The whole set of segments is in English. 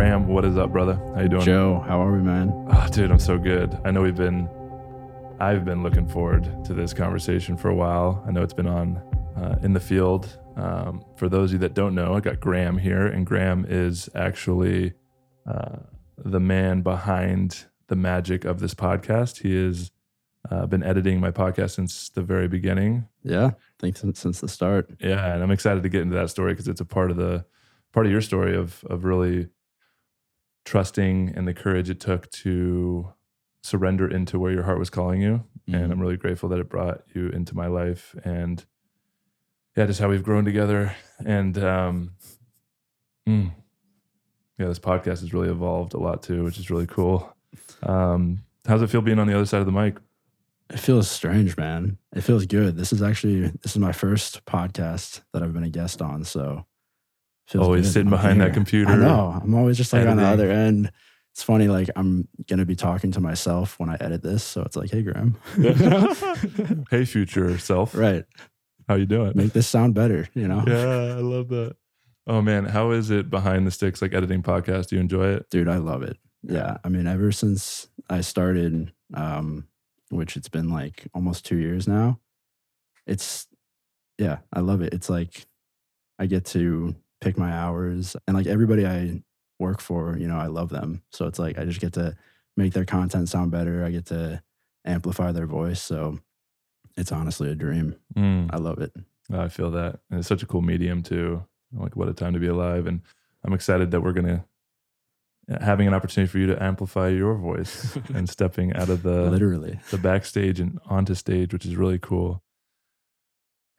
Graham, what is up, brother? How you doing? Joe, how are we, man? Oh, dude, I'm so good. I know we've been, I've been looking forward to this conversation for a while. I know it's been on uh, in the field. Um, for those of you that don't know, I got Graham here, and Graham is actually uh, the man behind the magic of this podcast. He has uh, been editing my podcast since the very beginning. Yeah, thanks since, since the start. Yeah, and I'm excited to get into that story because it's a part of the part of your story of of really trusting and the courage it took to surrender into where your heart was calling you. Mhm. And I'm really grateful that it brought you into my life and yeah, just how we've grown together. And um, mm, yeah, this podcast has really evolved a lot too, which is really cool. Um, how's it feel being on the other side of the mic? It feels strange, man. It feels good. This is actually this is my first podcast that I've been a guest on, so feels Always sitting behind that computer, I know. I'm always just like on the other end. It's funny, like I'm gonna be talking to myself when I edit this, so it's like, hey, Graham, hey, future self, right? how you doing? Make this sound better, you know, Yeah, I love that. Oh man, how is it behind the sticks, like editing podcast? Do you enjoy it? dude. I love it. Yeah, I mean, ever since I started, um, which it's been like almost two years now, it's yeah, I love it. It's like I get to pick my hours, and like everybody I work for, you know, I love them. So it's like I just get to make their content sound better. I get to amplify their voice. So it's honestly a dream. Mm, I love it. I feel that, and it's such a cool medium too. Like, what a time to be alive! And I'm excited that we're gonna having an opportunity for you to amplify your voice and stepping out of the Literally. the backstage and onto stage, which is really cool.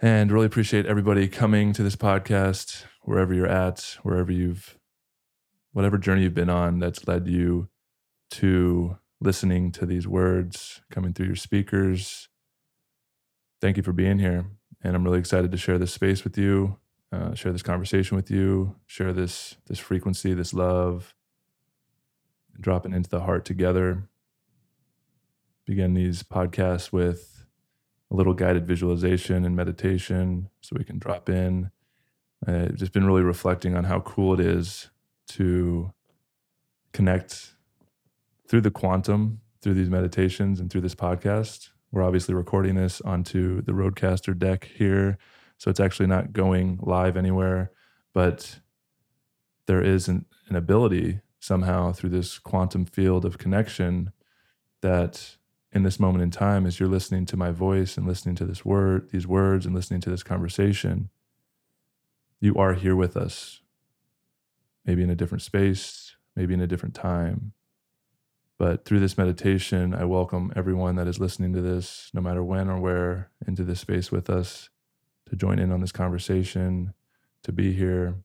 And really appreciate everybody coming to this podcast, wherever you're at, wherever you've, whatever journey you've been on that's led you to listening to these words coming through your speakers. Thank you for being here. And I'm really excited to share this space with you, uh, share this conversation with you, share this this frequency, this love, drop it into the heart together begin these podcasts with a little guided visualization and meditation so we can drop in. I've just been really reflecting on how cool it is to connect through the quantum, through these meditations, and through this podcast. We're obviously recording this onto the RodeCaster deck here. So it's actually not going live anywhere, but there is an, an ability somehow through this quantum field of connection that in this moment in time as you're listening to my voice and listening to this word these words and listening to this conversation you are here with us maybe in a different space maybe in a different time. But through this meditation i welcome everyone that is listening to this no matter when or where into this space with us to join in on this conversation to be here.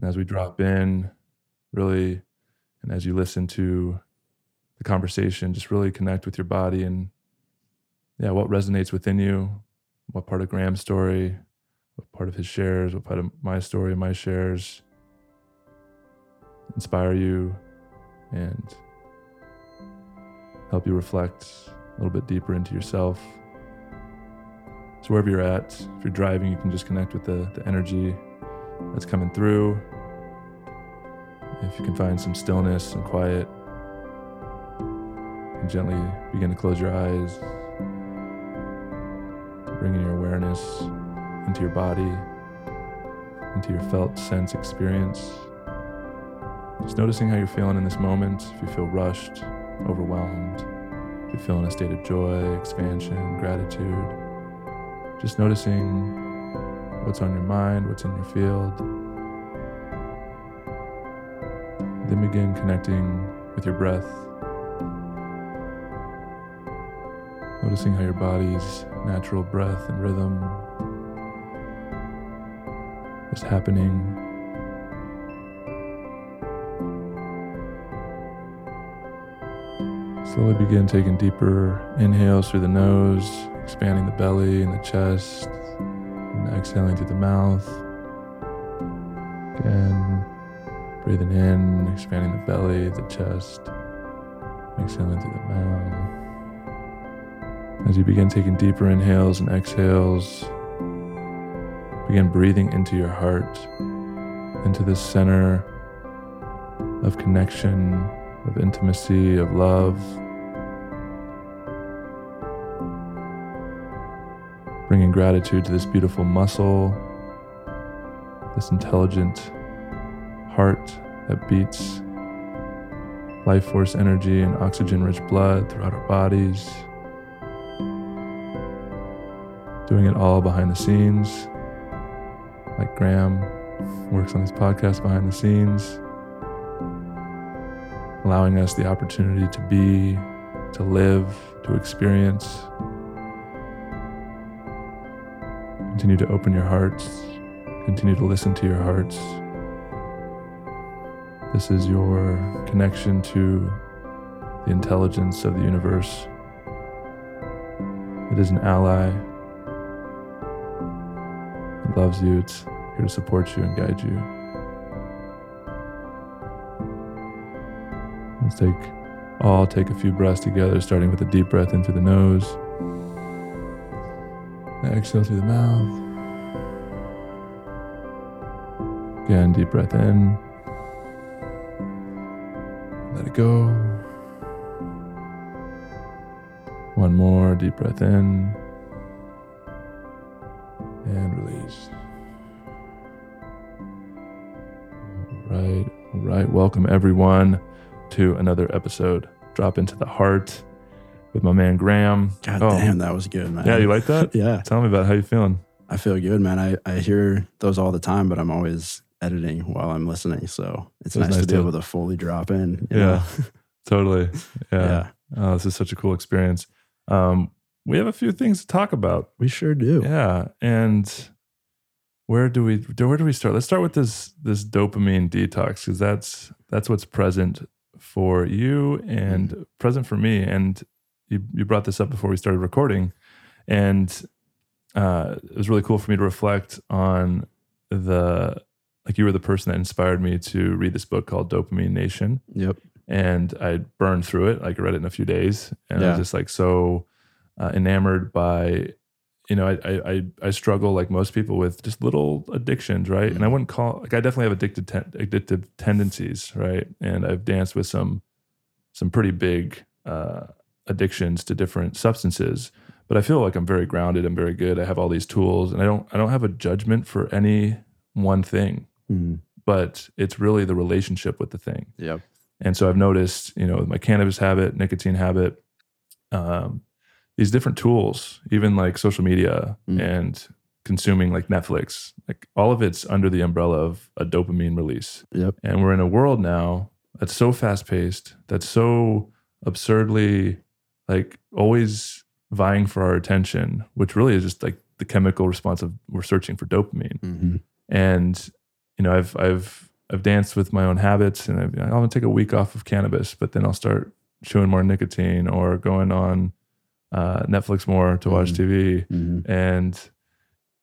And as we drop in really and as you listen to the conversation, just really connect with your body and yeah, what resonates within you, what part of Graham's story, what part of his shares, what part of my story, my shares inspire you and help you reflect a little bit deeper into yourself. So wherever you're at, if you're driving, you can just connect with the, the energy that's coming through. If you can find some stillness, and quiet, and gently begin to close your eyes, bringing your awareness into your body, into your felt sense experience. Just noticing how you're feeling in this moment. If you feel rushed, overwhelmed, if you feel in a state of joy, expansion, gratitude. Just noticing what's on your mind, what's in your field. Then begin connecting with your breath. Noticing how your body's natural breath and rhythm is happening. Slowly begin taking deeper inhales through the nose, expanding the belly and the chest, and exhaling through the mouth. Again, breathing in, expanding the belly, the chest, exhaling through the mouth. As you begin taking deeper inhales and exhales, begin breathing into your heart, into the center of connection, of intimacy, of love. Bringing gratitude to this beautiful muscle, this intelligent heart that beats life force energy and oxygen rich blood throughout our bodies. Doing it all behind the scenes, like Graham works on his podcast behind the scenes, allowing us the opportunity to be, to live, to experience. Continue to open your hearts, continue to listen to your hearts. This is your connection to the intelligence of the universe. It is an ally. Loves you. It's here to support you and guide you. Let's take all take a few breaths together, starting with a deep breath in through the nose. Exhale through the mouth. Again, deep breath in. Let it go. One more deep breath in. Welcome, everyone, to another episode. Drop into the heart with my man Graham. God Oh. damn, that was good, man. Yeah, you like that? yeah, Tell me about how you feeling. I feel good, man. I, I hear those all the time, but I'm always editing while I'm listening. So it's nice, nice to be able to fully drop in. you Yeah. know? Totally. Yeah. yeah. Oh, this is such a cool experience. Um, we have a few things to talk about. We sure do. Yeah, and where do we where do we start? Let's start with this this dopamine detox because that's that's what's present for you and present for me. And you you brought this up before we started recording, and uh, it was really cool for me to reflect on the like you were the person that inspired me to read this book called Dopamine Nation Yep. and I burned through it. Like I read it in a few days, and I was just like so uh, enamored by, you know, I, I I struggle like most people with just little addictions, right? And I Mhm. wouldn't call like I definitely have addicted ten, addictive tendencies, right? And I've danced with some some pretty big uh, addictions to different substances, but I feel like I'm very grounded. I'm very good. I have all these tools, and I don't I don't have a judgment for any one thing, Mhm. but it's really the relationship with the thing. Yeah. And so I've noticed, you know, my cannabis habit, nicotine habit, um, these different tools, even like social media Mm. and consuming like Netflix, like all of it's under the umbrella of a dopamine release. Yep. And we're in a world now that's so fast paced, that's so absurdly like always vying for our attention, which really is just like the chemical response of we're searching for dopamine hmm and you know i've i've i've danced with my own habits and I've, i'm gonna take a week off of cannabis but then i'll start chewing more nicotine or going on uh, netflix more to watch Mhm. tv hmm and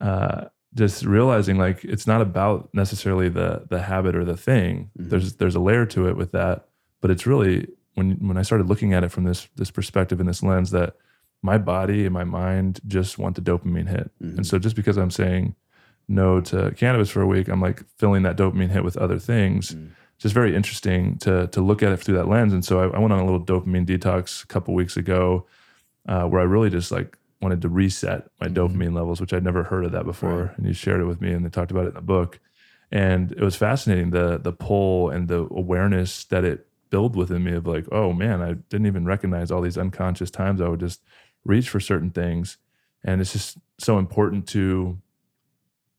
uh, just realizing like it's not about necessarily the the habit or the thing Mhm. there's there's a layer to it with that but it's really when when i started looking at it from this this perspective and this lens that my body and my mind just want the dopamine hit and so just because I'm saying no to cannabis for a week, I'm like filling that dopamine hit with other things. Mm. Just very interesting to to look at it through that lens. And so I, I went on a little dopamine detox a couple weeks ago, uh, where I really just like wanted to reset my Mhm. dopamine levels, which I'd never heard of that before. Right. And you shared it with me, and they talked about it in the book. And it was fascinating the the pull and the awareness that it built within me of like, oh man, I didn't even recognize all these unconscious times I would just reach for certain things and it's just so important to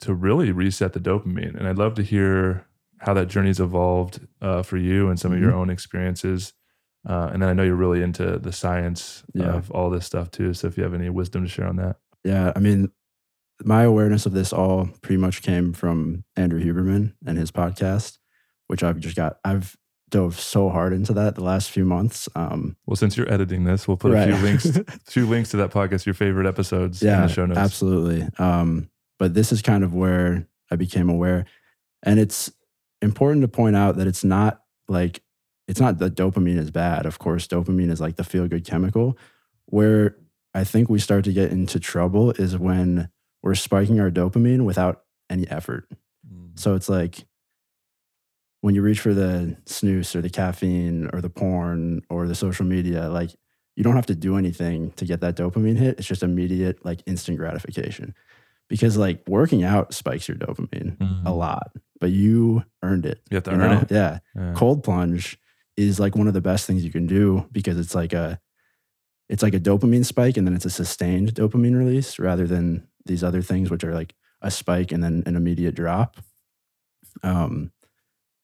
to really reset the dopamine and i'd love to hear how that journey's evolved uh, for you and some of your Mm-hmm. own experiences uh, and then i know you're really into the science Yeah. of all this stuff too so if you have any wisdom to share on that Yeah. I mean, my awareness of this all pretty much came from Andrew Huberman and his podcast, which I've just got, I've dove so hard into that the last few months. Um, well since you're editing this we'll put a few links few links to that podcast your favorite episodes in yeah, the show notes absolutely. Um, but this is kind of where I became aware, and it's important to point out that it's not like it's not that dopamine is bad. Of course, dopamine is like the feel good chemical. Where I think we start to get into trouble is when we're spiking our dopamine without any effort. Mm. So it's like when you reach for the snooze or the caffeine or the porn or the social media, like you don't have to do anything to get that dopamine hit. It's just immediate, like instant gratification. Because like working out spikes your dopamine Mhm. a lot, but you earned it. You have to you earn know? it. Yeah. Yeah. Cold plunge is like one of the best things you can do because it's like a it's like a dopamine spike and then it's a sustained dopamine release rather than these other things which are like a spike and then an immediate drop. Um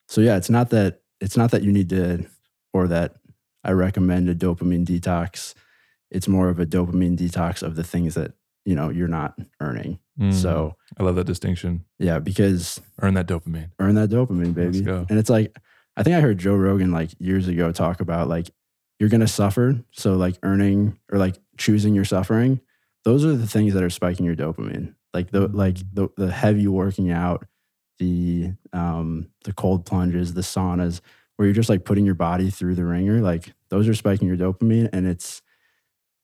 so yeah, it's not that it's not that you need to or that I recommend a dopamine detox. It's more of a dopamine detox of the things that, you know, you're not earning. Mm. So, I love that distinction. yeah, because Earn that dopamine. earn that dopamine, baby. And it's like, I think I heard Joe Rogan like years ago talk about like, you're going to suffer. So, like, earning or like choosing your suffering, those are the things that are spiking your dopamine. Like, the, like the, the heavy working out, the, um, the cold plunges, the saunas, where you're just like putting your body through the ringer. Like, those are spiking your dopamine. And it's,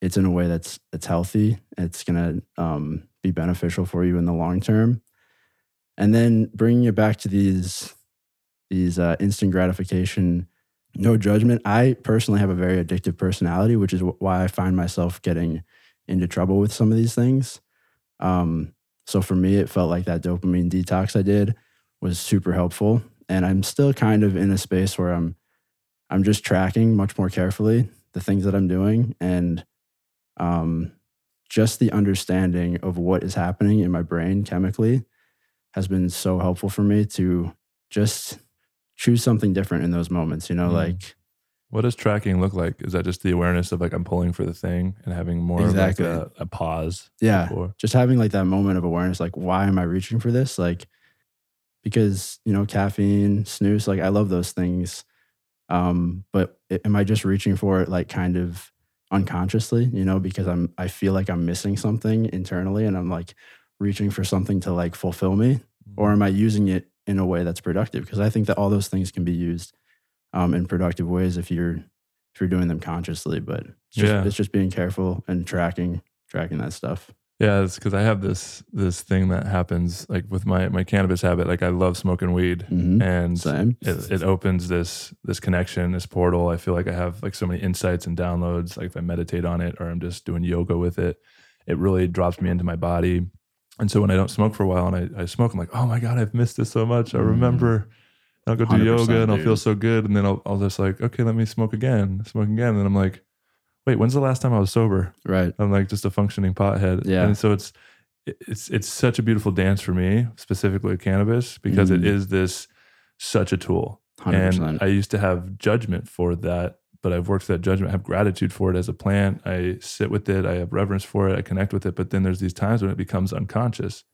it's in a way that's, that's healthy. It's going to, um, be beneficial for you in the long term and then bringing it back to these these uh, instant gratification no judgment. I personally have a very addictive personality which is why i find myself getting into trouble with some of these things. Um, so for me it felt like that dopamine detox i did was super helpful and i'm still kind of in a space where i'm i'm just tracking much more carefully the things that i'm doing and um, just the understanding of what is happening in my brain chemically has been so helpful for me to just choose something different in those moments. You know, Mm. like What does tracking look like? Is that just the awareness of like I'm pulling for the thing and having more Exactly. of like a, a pause? yeah, before? just having like that moment of awareness. Like, why am I reaching for this? Like, because you know, caffeine, snooze. Like, I love those things. Um, but am I just reaching for it like kind of unconsciously? You know, because I'm I feel like I'm missing something internally, and I'm like reaching for something to like fulfill me. or am I using it in a way that's productive? Because I think that all those things can be used um, in productive ways if you're if you're doing them consciously. But it's just, Yeah. it's just being careful and tracking tracking that stuff. Yeah, it's because I have this this thing that happens like with my my cannabis habit. Like I love smoking weed, hmm and Same. it, it opens this this connection, this portal. I feel like I have like so many insights and downloads. Like if I meditate on it or I'm just doing yoga with it, it really drops me into my body. And so when I don't smoke for a while and I, I smoke, I'm like, oh my god, I've missed this so much. I Mm. remember. I'll go do 100%, yoga and I'll feel so good, and then I'll I'll just like, okay, let me smoke again, smoke again, and then I'm like, wait, when's the last time I was sober? Right. I'm like just a functioning pothead. Yeah. And so it's it's it's such a beautiful dance for me, specifically cannabis, because it Mm. is this such a tool. Hundred And percent. I used to have judgment for that, but I've worked that judgment, I have gratitude for it as a plant. I sit with it, I have reverence for it, I connect with it. But then there's these times when it becomes unconscious.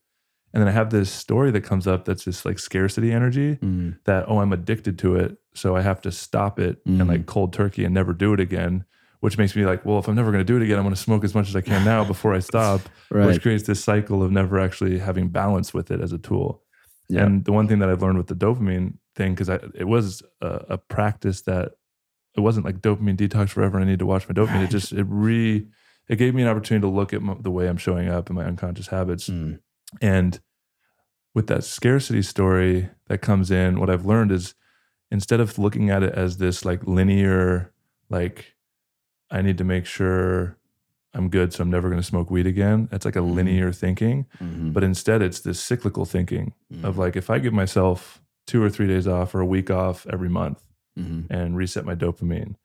And then I have this story that comes up that's this like scarcity energy Mm. that, oh, I'm addicted to it. So I have to stop it Mm. and like cold turkey and never do it again, which makes me like, well, if I'm never going to do it again, I'm going to smoke as much as I can now before I stop, Right. which creates this cycle of never actually having balance with it as a tool. Yeah. And the one thing that I've learned with the dopamine thing, because it was a, a practice that it wasn't like dopamine detox forever. I need to watch my dopamine. It just, it re, it gave me an opportunity to look at my, the way I'm showing up and my unconscious habits. Mm. And with that scarcity story that comes in, what I've learned is instead of looking at it as this like linear, like, I need to make sure I'm good, so I'm never going to smoke weed again. That's like a Mhm. linear thinking. Mhm. But instead, it's this cyclical thinking of Mhm. like, if I give myself two or three days off or a week off every month Mhm. and reset my dopamine,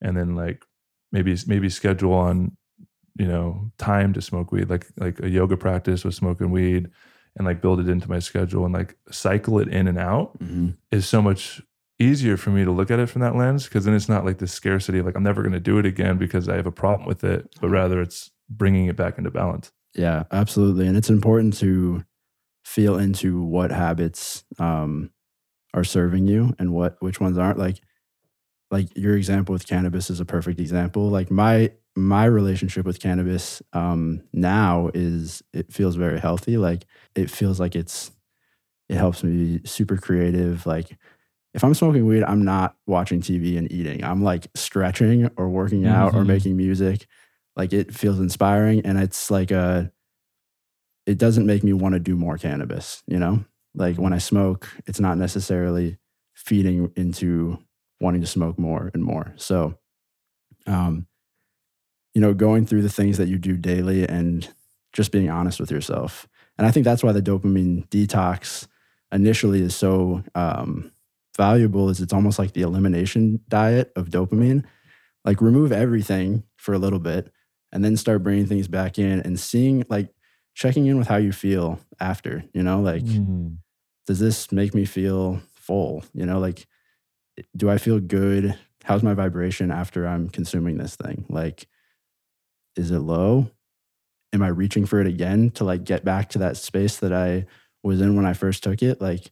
and then like maybe maybe schedule on, you know, time to smoke weed, like like a yoga practice with smoking weed, and like build it into my schedule and like cycle it in and out Mhm. is so much easier for me to look at it from that lens because then it's not like this scarcity like I'm never going to do it again because I have a problem with it, but rather it's bringing it back into balance. Yeah, absolutely. And it's important to feel into what habits um, are serving you and what which ones aren't. Like like your example with cannabis is a perfect example. Like my my relationship with cannabis um, now is it feels very healthy. Like it feels like it's it helps me be super creative. Like if I'm smoking weed, I'm not watching TV and eating. I'm like stretching or working out or Mhm. making music. Like it feels inspiring and it's like a it doesn't make me want to do more cannabis, you know? Like when I smoke, it's not necessarily feeding into wanting to smoke more and more. So, um, you know, going through the things that you do daily and just being honest with yourself. And I think that's why the dopamine detox initially is so um, valuable is it's almost like the elimination diet of dopamine. Like remove everything for a little bit and then start bringing things back in and seeing like checking in with how you feel after, you know, like Mm. Does this make me feel full? You know, like do I feel good? How's my vibration after I'm consuming this thing? Like is it low? Am I reaching for it again to like get back to that space that I was in when I first took it? Like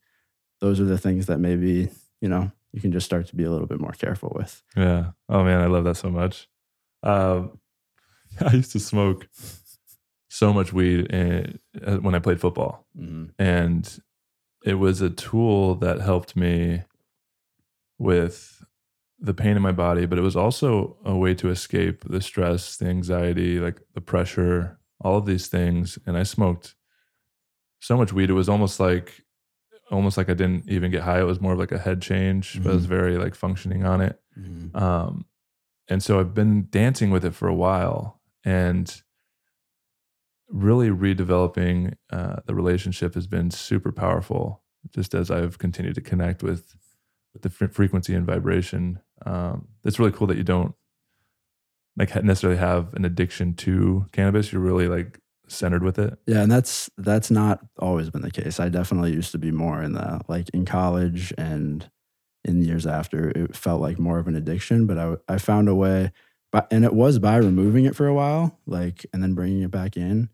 those are the things that maybe, you know, you can just start to be a little bit more careful with. Yeah. Oh man, I love that so much. Um, I used to smoke so much weed in, uh, when I played football, and it was a tool that helped me with the pain in my body, but it was also a way to escape the stress, the anxiety, like the pressure, all of these things. And I smoked so much weed. It was almost like almost like I didn't even get high. It was more of like a head change, but I was Mhm. very like functioning on it. Mhm. Um, and so I've been dancing with it for a while and really redeveloping uh, the relationship has been super powerful just as I've continued to connect with, with the fre- frequency and vibration. Um, it's really cool that you don't like necessarily have an addiction to cannabis. You're really like centered with it. Yeah, and that's that's not always been the case. I definitely used to be more in the like in college and in years after. It felt like more of an addiction, but I I found a way, but and it was by removing it for a while, like and then bringing it back in.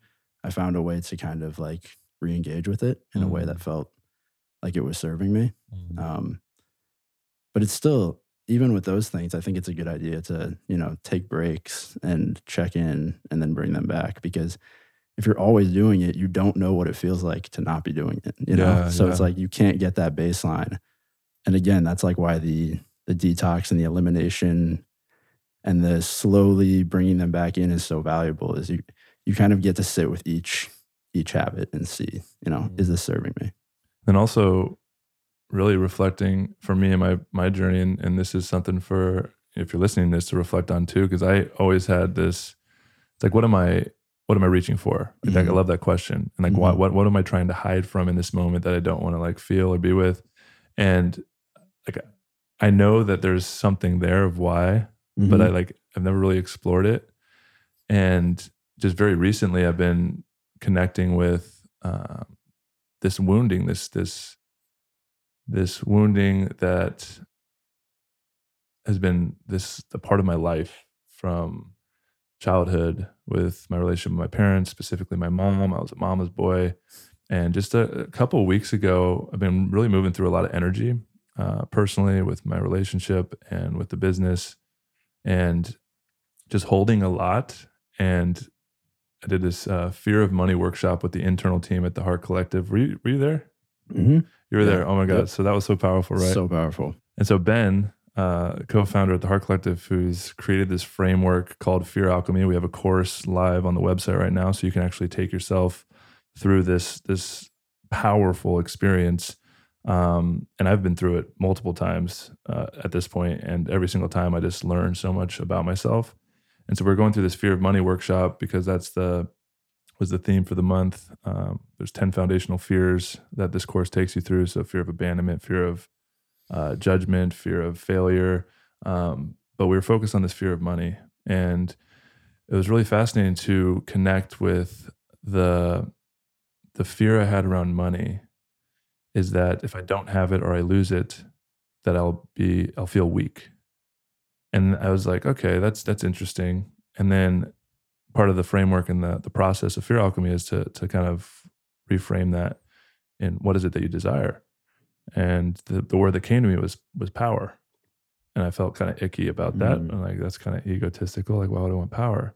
I found a way to kind of like re-engage with it in a way Mm. that felt like it was serving me. Um, but it's still even with those things, I think it's a good idea to you know take breaks and check in and then bring them back because if you're always doing it, you don't know what it feels like to not be doing it. You know, Yeah, so it's like you can't get that baseline. And again, that's like why the the detox and the elimination and the slowly bringing them back in is so valuable. Is you you kind of get to sit with each each habit and see, you know, Mm. is this serving me? and also really reflecting for me and my my journey and, and this is something for if you're listening to this to reflect on too because i always had this it's like what am i what am i reaching for like, i Mhm. love that question and like what, Mhm. what what am i trying to hide from in this moment that i don't want to like feel or be with and like i know that there's something there of why but I Mhm. like I've never really explored it. And just very recently, I've been connecting with uh, this wounding, this this this wounding that has been this a part of my life from childhood with my relationship with my parents, specifically my mom. I was a mama's boy, and just a, a couple of weeks ago, I've been really moving through a lot of energy uh, personally with my relationship and with the business and just holding a lot. And I did this uh, fear of money workshop with the internal team at the Heart Collective. Were you, were you there? Mhm. You were Yeah. there. Oh my God. Yep. So that was so powerful, right? So powerful. and so Ben, uh, co-founder at the Heart Collective, who's created this framework called Fear Alchemy. We have a course live on the website right now, so you can actually take yourself through this this powerful experience. Um, and I've been through it multiple times uh, at this point, and every single time I just learn so much about myself. And so we're going through this fear of money workshop because that's the was the theme for the month. Um, there's ten foundational fears that this course takes you through. So fear of abandonment, fear of uh, judgment, fear of failure. Um, but we were focused on this fear of money, and it was really fascinating to connect with the the fear I had around money. Is that if I don't have it or I lose it, that I'll be I'll feel weak. And I was like, okay, that's that's interesting. And then part of the framework and the the process of fear alchemy is to to kind of reframe that in what is it that you desire? And the, the word that came to me was was power. And i felt kind of icky about that. Mm. and like that's kind of egotistical. Like why would i want power?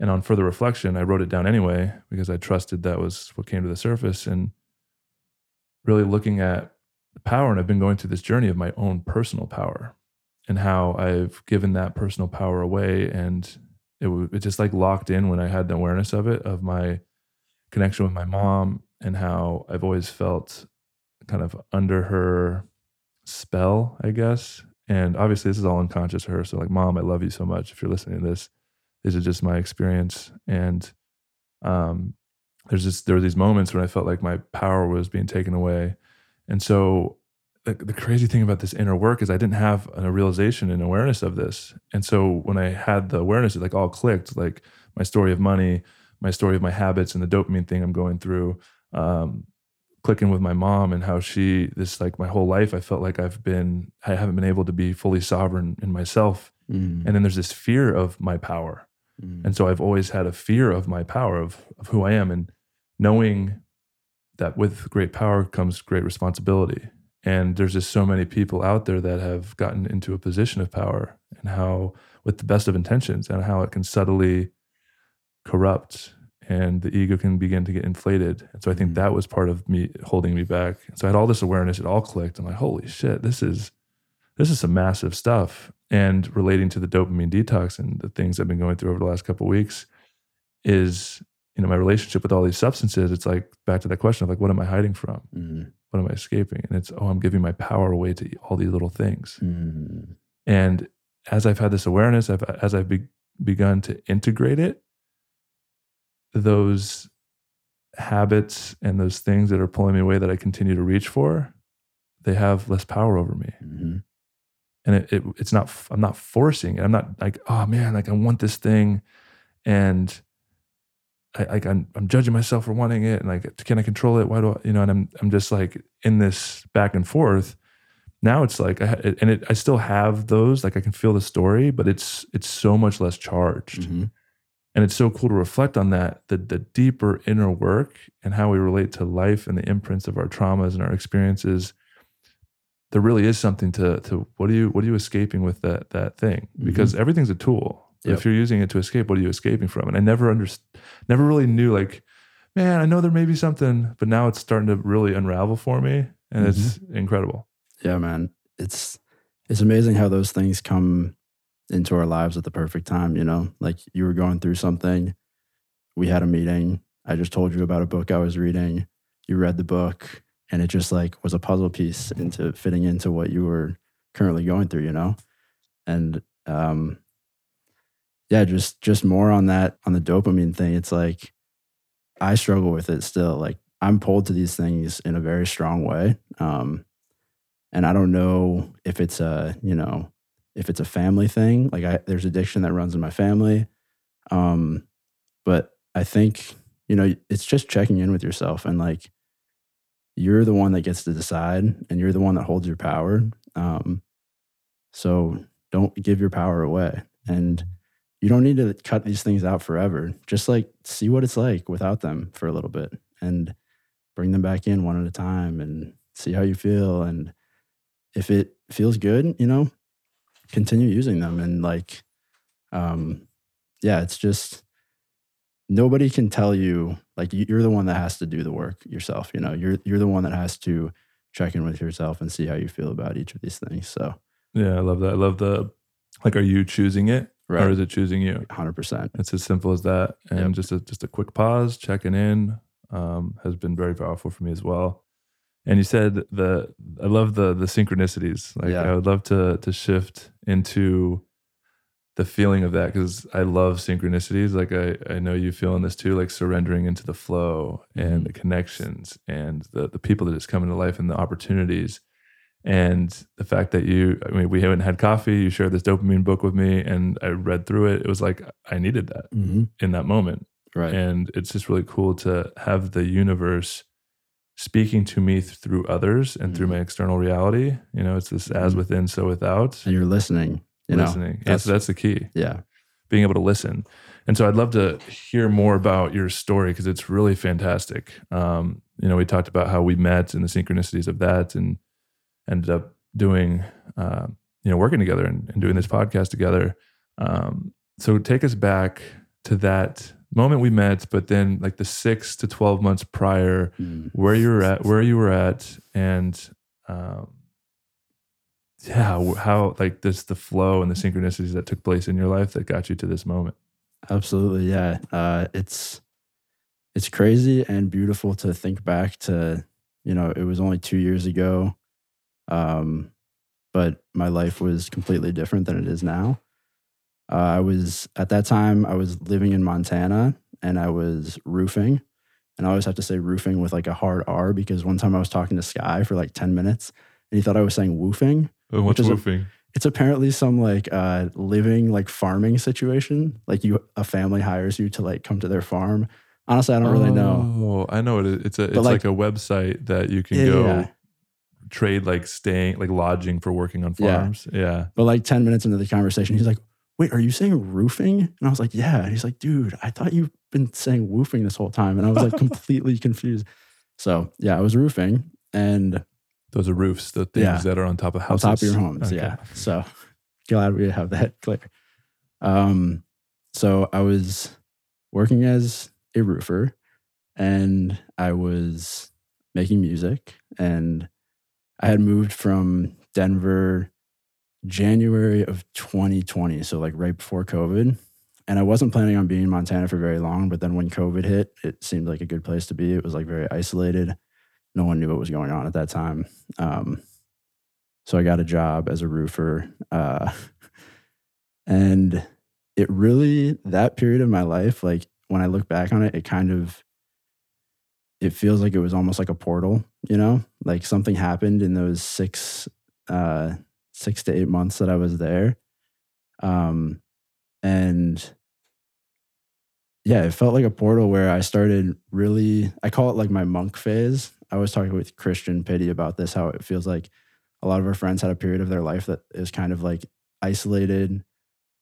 And on further reflection i wrote it down anyway because i trusted that was what came to the surface and really looking at the power and i've been going through this journey of my own personal power and how i've given that personal power away and it, it just like locked in when i had the awareness of it of my connection with my mom and how i've always felt kind of under her spell, I guess. And obviously, this is all unconscious to her. So, like, mom, I love you so much. If you're listening to this, this is just my experience. And um, there's just there were these moments when I felt like my power was being taken away. And so, the, the crazy thing about this inner work is I didn't have a realization and awareness of this. And so, when I had the awareness, it like all clicked. Like my story of money, my story of my habits, and the dopamine thing I'm going through. Um, clicking with my mom and how she this like my whole life I felt like I've been I haven't been able to be fully sovereign in myself. Mm. And then there's this fear of my power. Mm. And so I've always had a fear of my power of of who I am and knowing that with great power comes great responsibility. And there's just so many people out there that have gotten into a position of power and how with the best of intentions and how it can subtly corrupt and the ego can begin to get inflated. And so I think Mhm. that was part of me holding me back. So I had all this awareness, it all clicked. I'm like, holy shit, this is this is some massive stuff. And relating to the dopamine detox and the things I've been going through over the last couple of weeks is, you know, my relationship with all these substances. It's like back to that question of like, what am I hiding from? Mm. What am I escaping? And it's, oh, I'm giving my power away to all these little things. Mm. And as I've had this awareness, I've, as I've be, begun to integrate it, those habits and those things that are pulling me away that I continue to reach for, they have less power over me. Mhm. And it, it it's not I'm not forcing it. I'm not like oh man like I want this thing, and I like I'm, I'm judging myself for wanting it and like can I control it? Why do I you know? And I'm I'm just like in this back and forth. Now it's like I and it I still have those like I can feel the story, but it's it's so much less charged. Mhm. And it's so cool to reflect on that, the, the deeper inner work and how we relate to life and the imprints of our traumas and our experiences. There really is something to to what are you what are you escaping with that that thing? Because everything's a tool. Yep. If you're using it to escape, what are you escaping from? And I never underst- never really knew like, man, I know there may be something, but now it's starting to really unravel for me. And it's incredible. Yeah, man. It's it's amazing how those things come into our lives at the perfect time, you know? Like you were going through something, we had a meeting, I just told you about a book I was reading, you read the book, and it just like was a puzzle piece into fitting into what you were currently going through, you know? And um yeah, just just more on that on the dopamine thing. It's like I struggle with it still. Like I'm pulled to these things in a very strong way. Um and I don't know if it's a, you know, if it's a family thing. Like I there's addiction that runs in my family. Um but I think, you know, it's just checking in with yourself and like you're the one that gets to decide and you're the one that holds your power. Um so don't give your power away. And you don't need to cut these things out forever. Just like see what it's like without them for a little bit and bring them back in one at a time and see how you feel. And if it feels good, you know, continue using them. And like, um, yeah, it's just nobody can tell you like you- you're the one that has to do the work yourself. You know, you're you're the one that has to check in with yourself and see how you feel about each of these things. So Yeah, I love that. I love the like, are you choosing it or is it choosing you? hundred percent. It's as simple as that. And Yep. just a just a quick pause, checking in, um, has been very powerful for me as well. And you said the I love the the synchronicities. Like Yeah. I would love to to shift into the feeling of that because I love synchronicities. Like I I know you feeling this too, like surrendering into the flow and Mhm. the connections and the the people that just come into life and the opportunities. And the fact that you, I mean, we haven't had coffee. You shared this dopamine book with me, and I read through it. It was like I needed that Mm-hmm. in that moment. Right. And it's just really cool to have the universe speaking to me th- through others and through Mhm. my external reality. You know, it's this as Mhm. within, so without. and you're listening. You know, listening. Yes, that's- that's the key, yeah. being able to listen. And so I'd love to hear more about your story because it's really fantastic. Um, you know, we talked about how we met and the synchronicities of that and ended up doing, uh, you know, working together and, and doing this podcast together. Um, so take us back to that moment we met, but then like the six to 12 months prior, Mm. where you were at, where you were at, and um, yeah, how like this the flow and the synchronicities that took place in your life that got you to this moment. Absolutely, yeah. Uh, it's it's crazy and beautiful to think back to. You know, it was only two years ago. Um, but my life was completely different than it is now. Uh, I was at that time I was living in Montana and I was roofing, and I always have to say roofing with like a hard R because one time I was talking to Sky for like ten minutes and he thought I was saying woofing. Uh, What's is a- woofing? It's apparently some like uh, living like farming situation. Like you, a family hires you to like come to their farm. Honestly, I don't really know. Oh, I know it. is. It's a it's like- like, a website that you can Yeah, go yeah. Trade like staying like lodging for working on farms. Yeah. But like 10 minutes into the conversation, he's like, Wait, are you saying roofing? And I was like, Yeah. And he's like, Dude, I thought you've been saying woofing this whole time. And I was like completely confused. So yeah, I was roofing and Those are roofs, the things Yeah. that are on top of on houses. top of your homes. Okay. Yeah. So glad we have that clear. Um, so I was working as a roofer and I was making music and I had moved from Denver January of 2020. So like right before COVID. And I wasn't planning on being in Montana for very long, but then when COVID hit, it seemed like a good place to be. It was like very isolated. No one knew what was going on at that time. Um, so I got a job as a roofer. Uh, and it really, that period of my life, like when I look back on it, it kind of, it feels like it was almost like a portal, you know, like something happened in those six, uh, six to eight months that I was there. Um, and yeah, it felt like a portal where I started really, I call it like my monk phase. I was talking with Christian Pity about this, how it feels like a lot of our friends had a period of their life that is kind of like isolated,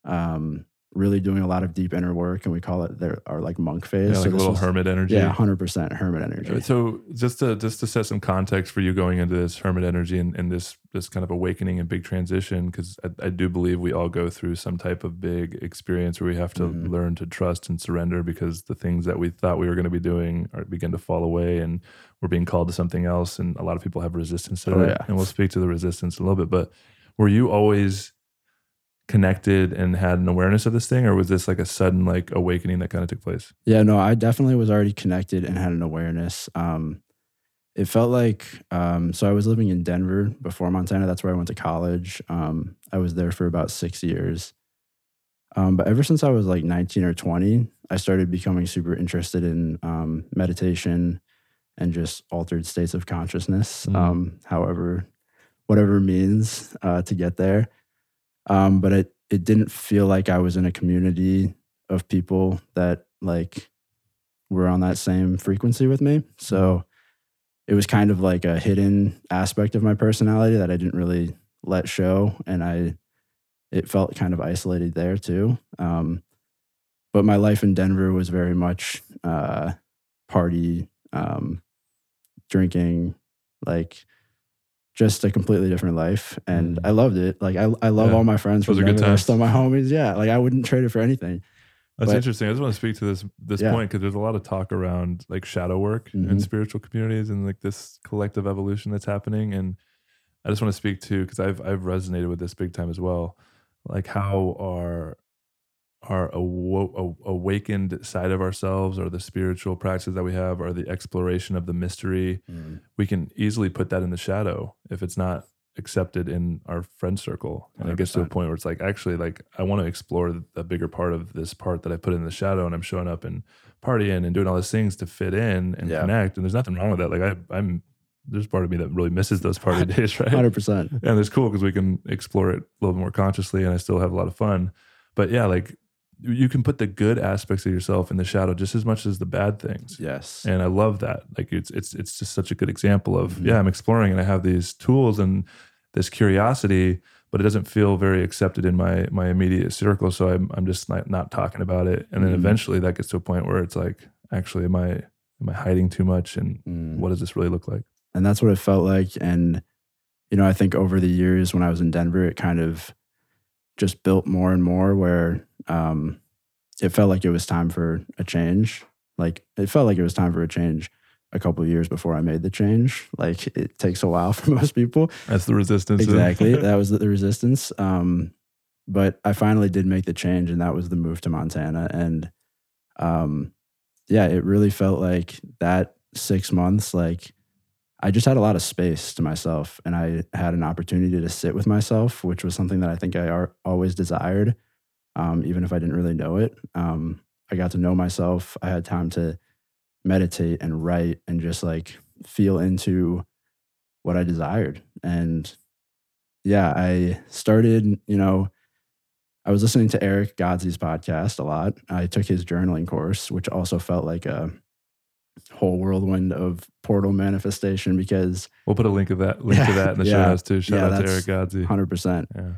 um, really doing a lot of deep inner work. And we call it their, our like monk phase. Yeah, like a little was- hermit energy. Yeah, 100% hermit energy. So just to just to set some context for you going into this hermit energy and, and this this kind of awakening and big transition, because I, I do believe we all go through some type of big experience where we have to Mhm. learn to trust and surrender because the things that we thought we were going to be doing are begin to fall away and we're being called to something else. And a lot of people have resistance to Oh, that. yeah. And we'll speak to the resistance a little bit. But were you always connected and had an awareness of this thing, or was this like a sudden like awakening that kind of took place? Yeah, no, I definitely was already connected and had an awareness. Um, it felt like um, so I was living in Denver before Montana. That's where I went to college. Um, I was there for about six years. Um, but ever since I was like 19 or 20, I started becoming super interested in um, meditation and just altered states of consciousness, Mm. um, however, whatever means uh, to get there. Um, but it it didn't feel like I was in a community of people that like were on that same frequency with me. So it was kind of like a hidden aspect of my personality that I didn't really let show, and I it felt kind of isolated there too. Um, but my life in Denver was very much uh, party, um, drinking, like just a completely different life, and Mm. I loved it. Like I, I love Yeah. all my friends from Those are good Denver. They're times. still my homies. Yeah, like I wouldn't trade it for anything. That's But- interesting. I just want to speak to this this Yeah. point because there's a lot of talk around like shadow work in Mhm. spiritual communities and like this collective evolution that's happening. And I just want to speak to because I've I've resonated with this big time as well. Like how our our awo- awakened side of ourselves or the spiritual practices that we have or the exploration of the mystery mm. we can easily put that in the shadow if it's not accepted in our friend circle. And it gets to a point where it's like actually like i want to explore the bigger part of this part that i put in the shadow and i'm showing up and partying and doing all these things to fit in and Yeah. connect. And there's nothing wrong with that. Like I, i'm there's part of me that really misses those party days right? Hundred percent. and it's cool because we can explore it a little more consciously and i still have a lot of fun. But yeah like you can put the good aspects of yourself in the shadow just as much as the bad things Yes. and I love that. Like it's it's it's just such a good example of Mhm. yeah, I'm exploring and I have these tools and this curiosity, but it doesn't feel very accepted in my my immediate circle. So I'm I'm just not not talking about it. And then Mhm. eventually that gets to a point where it's like, actually, am I am I hiding too much? And Mm. what does this really look like? and that's what it felt like and you know i think over the years when i was in denver it kind of just built more and more where um it felt like it was time for a change. Like it felt like it was time for a change a couple of years before i made the change. Like it takes a while for most people. That's the resistance. exactly. That was the, the resistance. Um but i finally did make the change and that was the move to montana. And um yeah it really felt like that six months like I just had a lot of space to myself and I had an opportunity to sit with myself, which was something that I think I always desired, um, even if I didn't really know it. Um, I got to know myself. I had time to meditate and write and just like feel into what I desired. And yeah, I started, you know, I was listening to Eric Godsey's podcast a lot. I took his journaling course, which also felt like a whole whirlwind of portal manifestation because we'll put a link of that link Yeah, to that in the yeah, show notes too. Shout yeah, out to Eric Godsey. 100%. Yeah.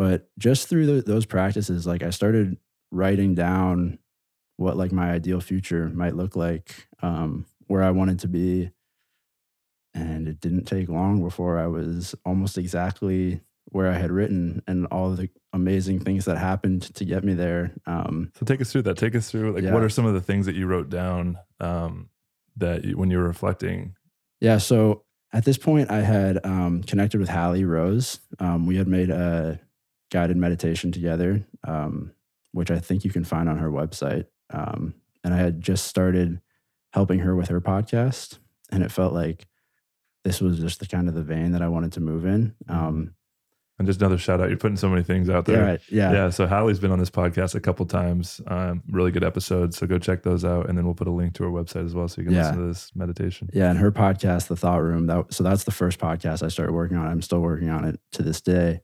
But just through tho- those practices, like I started writing down what like my ideal future might look like, um, where I wanted to be. And it didn't take long before I was almost exactly where I had written and all the amazing things that happened to get me there. Um, So take us through that. Take us through like Yeah. what are some of the things that you wrote down um, that you, when you were reflecting? Yeah. So at this point, I had um, connected with Hallie Rose. Um, we had made a guided meditation together, um, which I think you can find on her website. Um, and I had just started helping her with her podcast, and it felt like this was just the kind of the vein that I wanted to move in. Um, And just another shout out. You're putting so many things out there. right, yeah, Yeah. So Hallie's been on this podcast a couple times. Um, really good episodes. So go check those out, and then we'll put a link to her website as well, so you can Yeah. listen to this meditation. Yeah, and her podcast, The Thought Room. That so that's the first podcast I started working on. I'm still working on it to this day.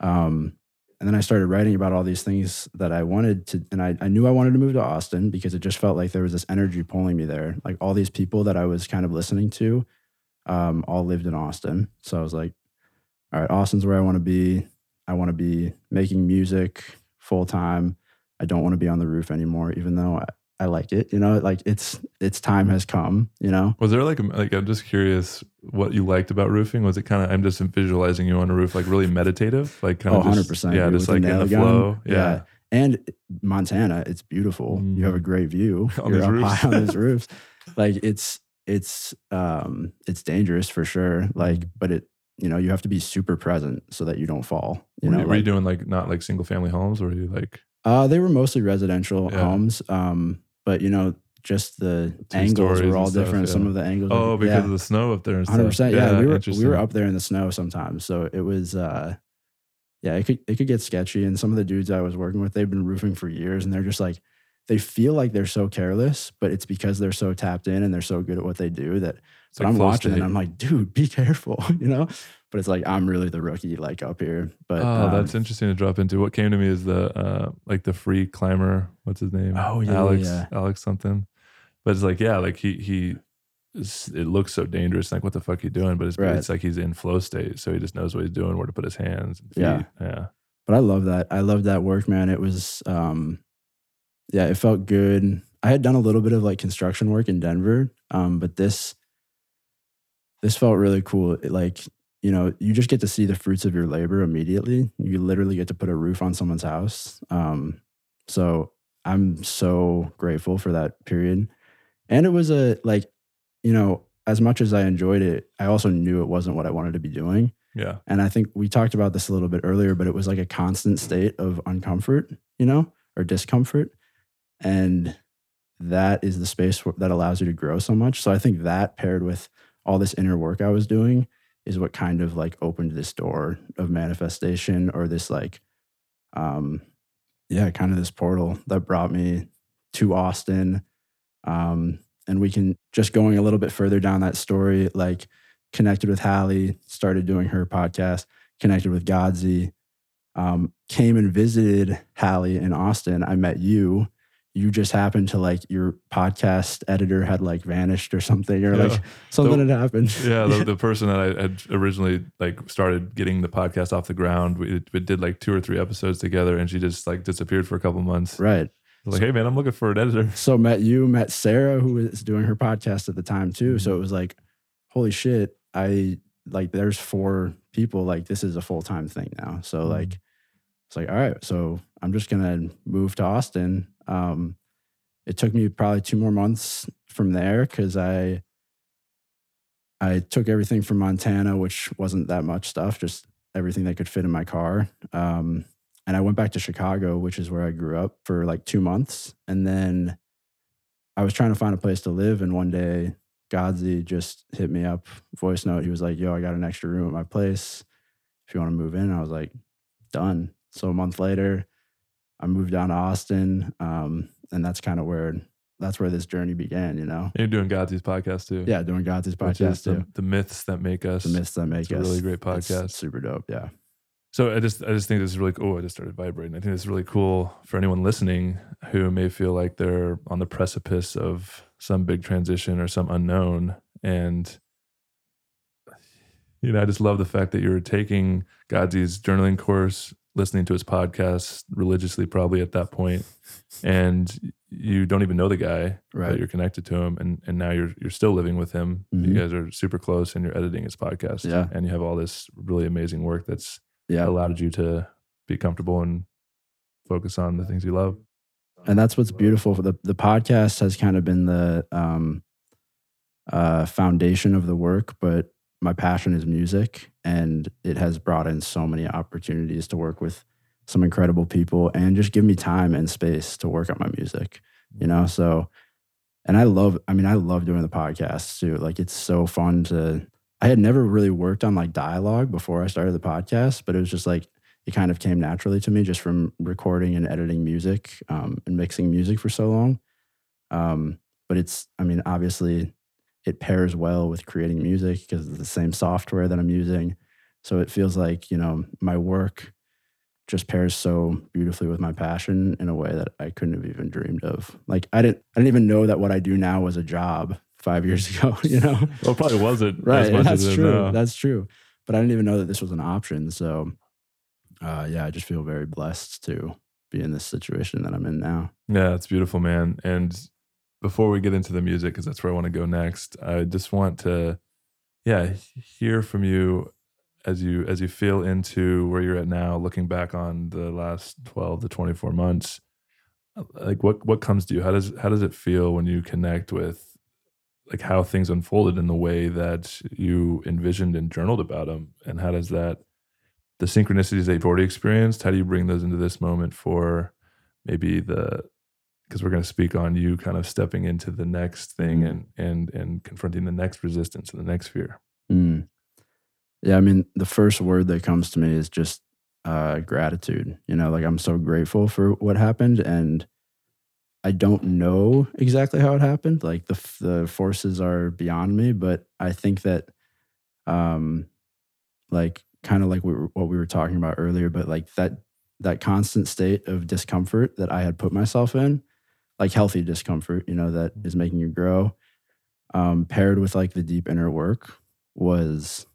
Um, and then I started writing about all these things that I wanted to, and I, I knew I wanted to move to Austin because it just felt like there was this energy pulling me there. Like all these people that I was kind of listening to, um, all lived in Austin. So I was like, all right, Austin's where I want to be. I want to be making music full time. I don't want to be on the roof anymore, even though I, I like it. You know, like it's it's time has come. You know, Was there like like I'm just curious what you liked about roofing? Was it kind of I'm just visualizing you on a roof like really meditative, like kind of just, 100%. yeah, You're just like the in the flow, yeah. Yeah. and Montana, it's beautiful. You have a great view. On You're these up roofs. high on these roofs. Like it's it's um it's dangerous for sure. Like, Mm. but it you know you have to be super present so that you don't fall. You were, know, you, were you doing like not like single family homes, or were you like uh, they were mostly residential Yeah. homes. Um, but you know, just the Two angles were all stuff, different. Some of the angles. oh were, because yeah. of the snow up there Hundred percent. Yeah, we were we were up there in the snow sometimes, so it was. uh Yeah, it could it could get sketchy. And some of the dudes I was working with, they've been roofing for years, and they're just like, they feel like they're so careless, but it's because they're so tapped in and they're so good at what they do that. It's But like I'm watching state. and I'm like, dude, be careful, you know. But it's like I'm really the rookie, like up here. But oh, um, that's interesting to drop into. What came to me is the uh like the free climber. What's his name? Oh, yeah, Alex. yeah. Alex something. But it's like yeah, like he he. It looks so dangerous. Like what the fuck he doing? But it's Right. it's like he's in flow state, so he just knows what he's doing, where to put his hands. And feet. Yeah. yeah. but I love that. I love that work, man. It was, um, yeah, it felt good. I had done a little bit of like construction work in Denver, um, but this, this felt really cool. It, like, you know, you just get to see the fruits of your labor immediately. You literally get to put a roof on someone's house. Um, so I'm so grateful for that period. And it was a like, you know, as much as I enjoyed it, I also knew it wasn't what I wanted to be doing. Yeah. And I think we talked about this a little bit earlier, but it was like a constant state of uncomfort, you know, or discomfort. And that is the space that allows you to grow so much. So I think that paired with all this inner work I was doing is what kind of like opened this door of manifestation or this like, um, yeah, kind of this portal that brought me to Austin. Um, and we can just going a little bit further down that story, like connected with Hallie, started doing her podcast, connected with Godsey, um, came and visited Hallie in Austin. I met you. You just happened to like your podcast editor had like vanished or something, or Yeah. like something The- had happened. yeah the, the person that i had originally like started getting the podcast off the ground we, we did like two or three episodes together and she just like disappeared for a couple months right. Like hey man i'm looking for an editor So met you, met Sarah, who was doing her podcast at the time too. Mm-hmm. So it was like, holy shit, I like there's four people, like this is a full-time thing now. So Mhm. like it's like, all right, so I'm just gonna move to Austin. Um it took me probably two more months from there because I I took everything from Montana, which wasn't that much stuff, just everything that could fit in my car. Um, and I went back to Chicago, which is where I grew up for like two months. And then I was trying to find a place to live. And one day Godsey just hit me up, voice note. He was like, "Yo, I got an extra room at my place. If you want to move in," I was like, "Done." So a month later, I moved down to Austin, um, and that's kind of where that's where this journey began. You know, You're doing Godsey's podcast too. yeah, doing Godsey's podcast the, too. the myths that make us. The myths that make It's a us really great it's podcast. super dope. Yeah, So I just I just think this is really oh I just started vibrating. I think this is really cool for anyone listening who may feel like they're on the precipice of some big transition or some unknown. And you know, I just love the fact that you're taking Godsey's journaling course, listening to his podcast religiously probably at that point, and you don't even know the guy, but right. you're connected to him and and now you're you're still living with him. You Mhm. guys are super close and you're editing his podcast. Yeah. And you have all this really amazing work that's Yeah, allowed you to be comfortable and focus on the things you love. and that's what's beautiful. For the the podcast has kind of been the um, uh, foundation of the work, but my passion is music, and it has brought in so many opportunities to work with some incredible people, and just give me time and space to work on my music. You know, so and I love. I mean, I love doing the podcast too. Like it's so fun to. I had never really worked on like dialogue before I started the podcast, but it was just like it kind of came naturally to me just from recording and editing music um, and mixing music for so long. Um, but it's, I mean, obviously it pairs well with creating music because it's the same software that I'm using. So it feels like, you know, my work just pairs so beautifully with my passion in a way that I couldn't have even dreamed of. Like I didn't, I didn't even know that what I do now was a job five years ago, you know? Well, it probably wasn't right as much that's true now. that's true but i didn't even know that this was an option so uh, yeah i just feel very blessed to be in this situation that i'm in now yeah, it's beautiful, man. And before we get into the music, because that's where I want to go next, I just want to, yeah, hear from you as you as you feel into where you're at now, looking back on the last twelve to twenty four months. Like what what comes to you? How does how does it feel when you connect with like how things unfolded in the way that you envisioned and journaled about them, and how does that the synchronicities that you've already experienced? How do you bring those into this moment for maybe the because we're going to speak on you kind of stepping into the next thing Mhm. and and and confronting the next resistance and the next fear. Mm. yeah i mean the first word that comes to me is just uh, gratitude you know like i'm so grateful for what happened and i don't know exactly how it happened like the, the forces are beyond me but i think that um like kind of like we were, what we were talking about earlier but like that that constant state of discomfort that i had put myself in like healthy discomfort you know that is making you grow um paired with like the deep inner work was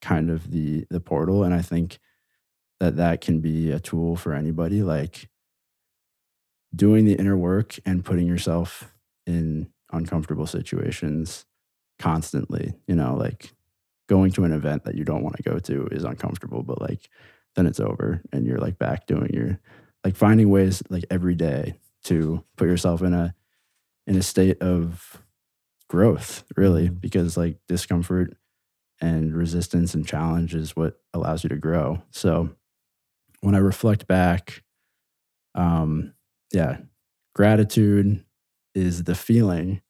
kind of the the portal. And i think that that can be a tool for anybody like doing the inner work and putting yourself in uncomfortable situations constantly you know like going to an event that you don't want to go to is uncomfortable but like then it's over and you're like back doing your like finding ways like every day to put yourself in a in a state of growth really Mhm. because like discomfort and resistance and challenge is what allows you to grow so when i reflect back um yeah gratitude is the feeling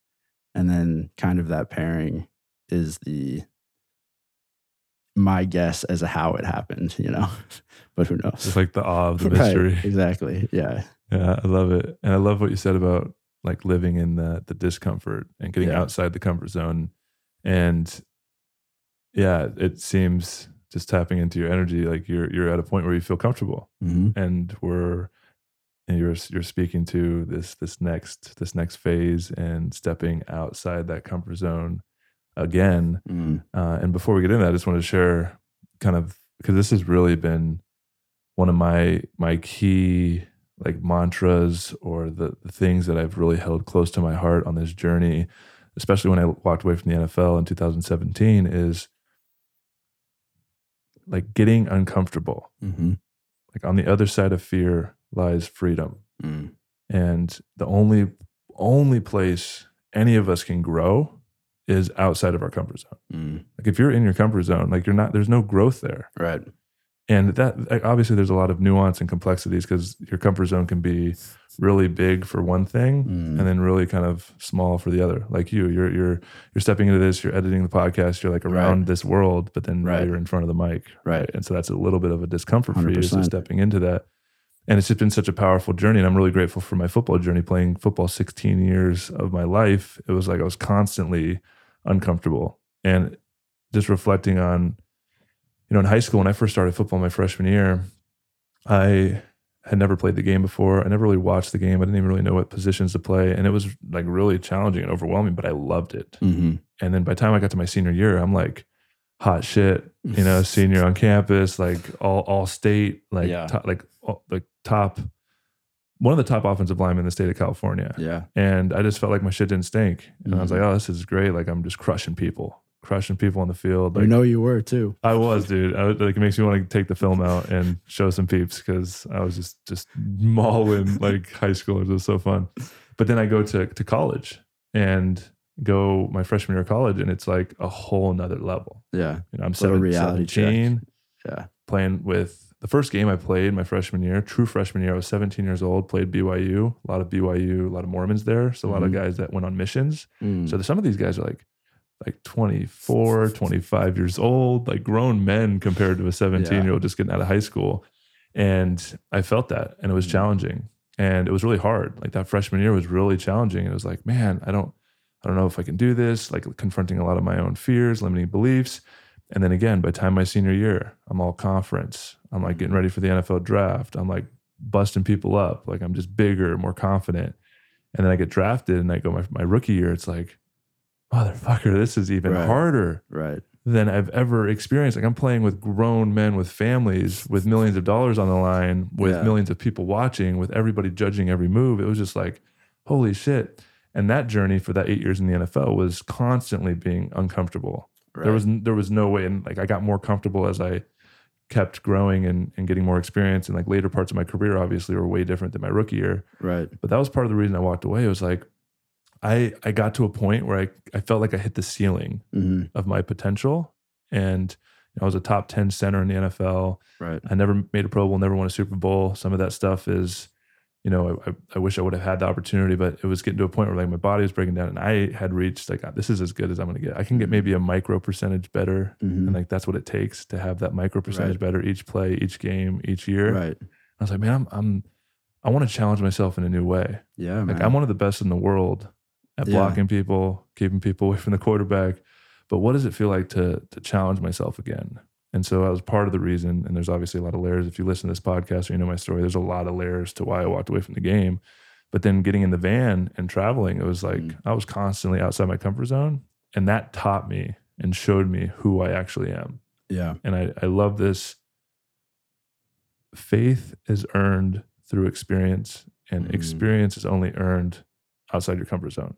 and then kind of that pairing is the my guess as to how it happened you know but who knows It's like the awe of the Right, mystery. exactly yeah Yeah, I love it. And I love what you said about like living in the the discomfort and getting Yeah. outside the comfort zone. And yeah, it seems just tapping into your energy, like you're you're at a point where you feel comfortable. Mhm. and we're and you're you're speaking to this this next this next phase and stepping outside that comfort zone again Mm. uh, and before we get into that i just want to share kind of because this has really been one of my my key like mantras or the, the things that i've really held close to my heart on this journey especially when i walked away from the nfl in 2017 is like getting uncomfortable Mhm. like on the other side of fear lies freedom Mm. and the only only place any of us can grow is outside of our comfort zone Mm. like if you're in your comfort zone like you're not there's no growth there right and that obviously there's a lot of nuance and complexities because your comfort zone can be really big for one thing Mm. and then really kind of small for the other. Like you, you're you're you're stepping into this, you're editing the podcast, you're like around Right. this world, but then Right. you're in front of the mic, Right. And so that's a little bit of a discomfort for you. So stepping into that, and it's just been such a powerful journey. And I'm really grateful for my football journey. Playing football 16 years of my life, it was like I was constantly uncomfortable, and just reflecting on, you know, in high school when I first started football my freshman year, I had never played the game before. I never really watched the game. I didn't even really know what positions to play. And it was like really challenging and overwhelming, but I loved it. hmm And then by the time I got to my senior year, I'm like hot shit, you know, senior on campus, like all all state, like Yeah. top, like all- like top one of the top offensive linemen in the state of California. Yeah. And I just felt like my shit didn't stink. And I was Mhm. like, oh, this is great. Like I'm just crushing people, crushing people on the field. I know you were too. I was, dude. I, like it makes me want to take the film out and show some peeps because I was just just mauling like high schoolers. It was so fun. But then I go to to college and go my freshman year of college, and it's like a whole nother level. Yeah. You know, I'm seven, reality check. 17, Yeah. playing with the first game I played my freshman year, true freshman year. I was 17 years old. Played BYU. A lot of BYU, a lot of Mormons there. So a lot of Mhm. guys that went on missions. Mm. So some of these guys are like like 24, 25 years old, like grown men compared to a 17 year old just getting out of high school. And I felt that and it was Mhm. challenging and it was really hard. Like that freshman year was really challenging. It was like, man, I don't I don't know if I can do this, like confronting a lot of my own fears, limiting beliefs. And then again, by the time my senior year, I'm all conference. I'm like getting ready for the NFL draft. I'm like busting people up. Like I'm just bigger, more confident. And then I get drafted and I go my, my rookie year, it's like, motherfucker, this is even Right. harder right. than I've ever experienced. Like I'm playing with grown men with families, with millions of dollars on the line, with Yeah. millions of people watching, with everybody judging every move. It was just like, holy shit. And that journey for that eight years in the NFL was constantly being uncomfortable. Right. There was there was no way, and like I got more comfortable as I kept growing and, and getting more experience. And like later parts of my career, obviously, were way different than my rookie year. right. But that was part of the reason I walked away. It was like I I got to a point where I I felt like I hit the ceiling hmm of my potential. And you know, I was a top 10 center in the NFL. Right. I never made a Pro Bowl, never won a Super Bowl. Some of that stuff is, you know, I, I wish I would have had the opportunity, but it was getting to a point where like my body was breaking down and I had reached like, this is as good as I'm going to get. I can get maybe a micro percentage better. hmm And like, that's what it takes to have that micro percentage Right. better each play, each game, each year. Right. I was like, man, I'm, I'm, I want to challenge myself in a new way. Yeah, Like. I'm one of the best in the world at Yeah. blocking people, keeping people away from the quarterback. But what does it feel like to to challenge myself again? And so I was part of the reason. And there's obviously a lot of layers. If you listen to this podcast or you know my story, there's a lot of layers to why I walked away from the game. But then getting in the van and traveling, it was like Mm. I was constantly outside my comfort zone, and that taught me and showed me who I actually am. yeah. And I I love this. Faith is earned through experience, and Mm. experience is only earned outside your comfort zone.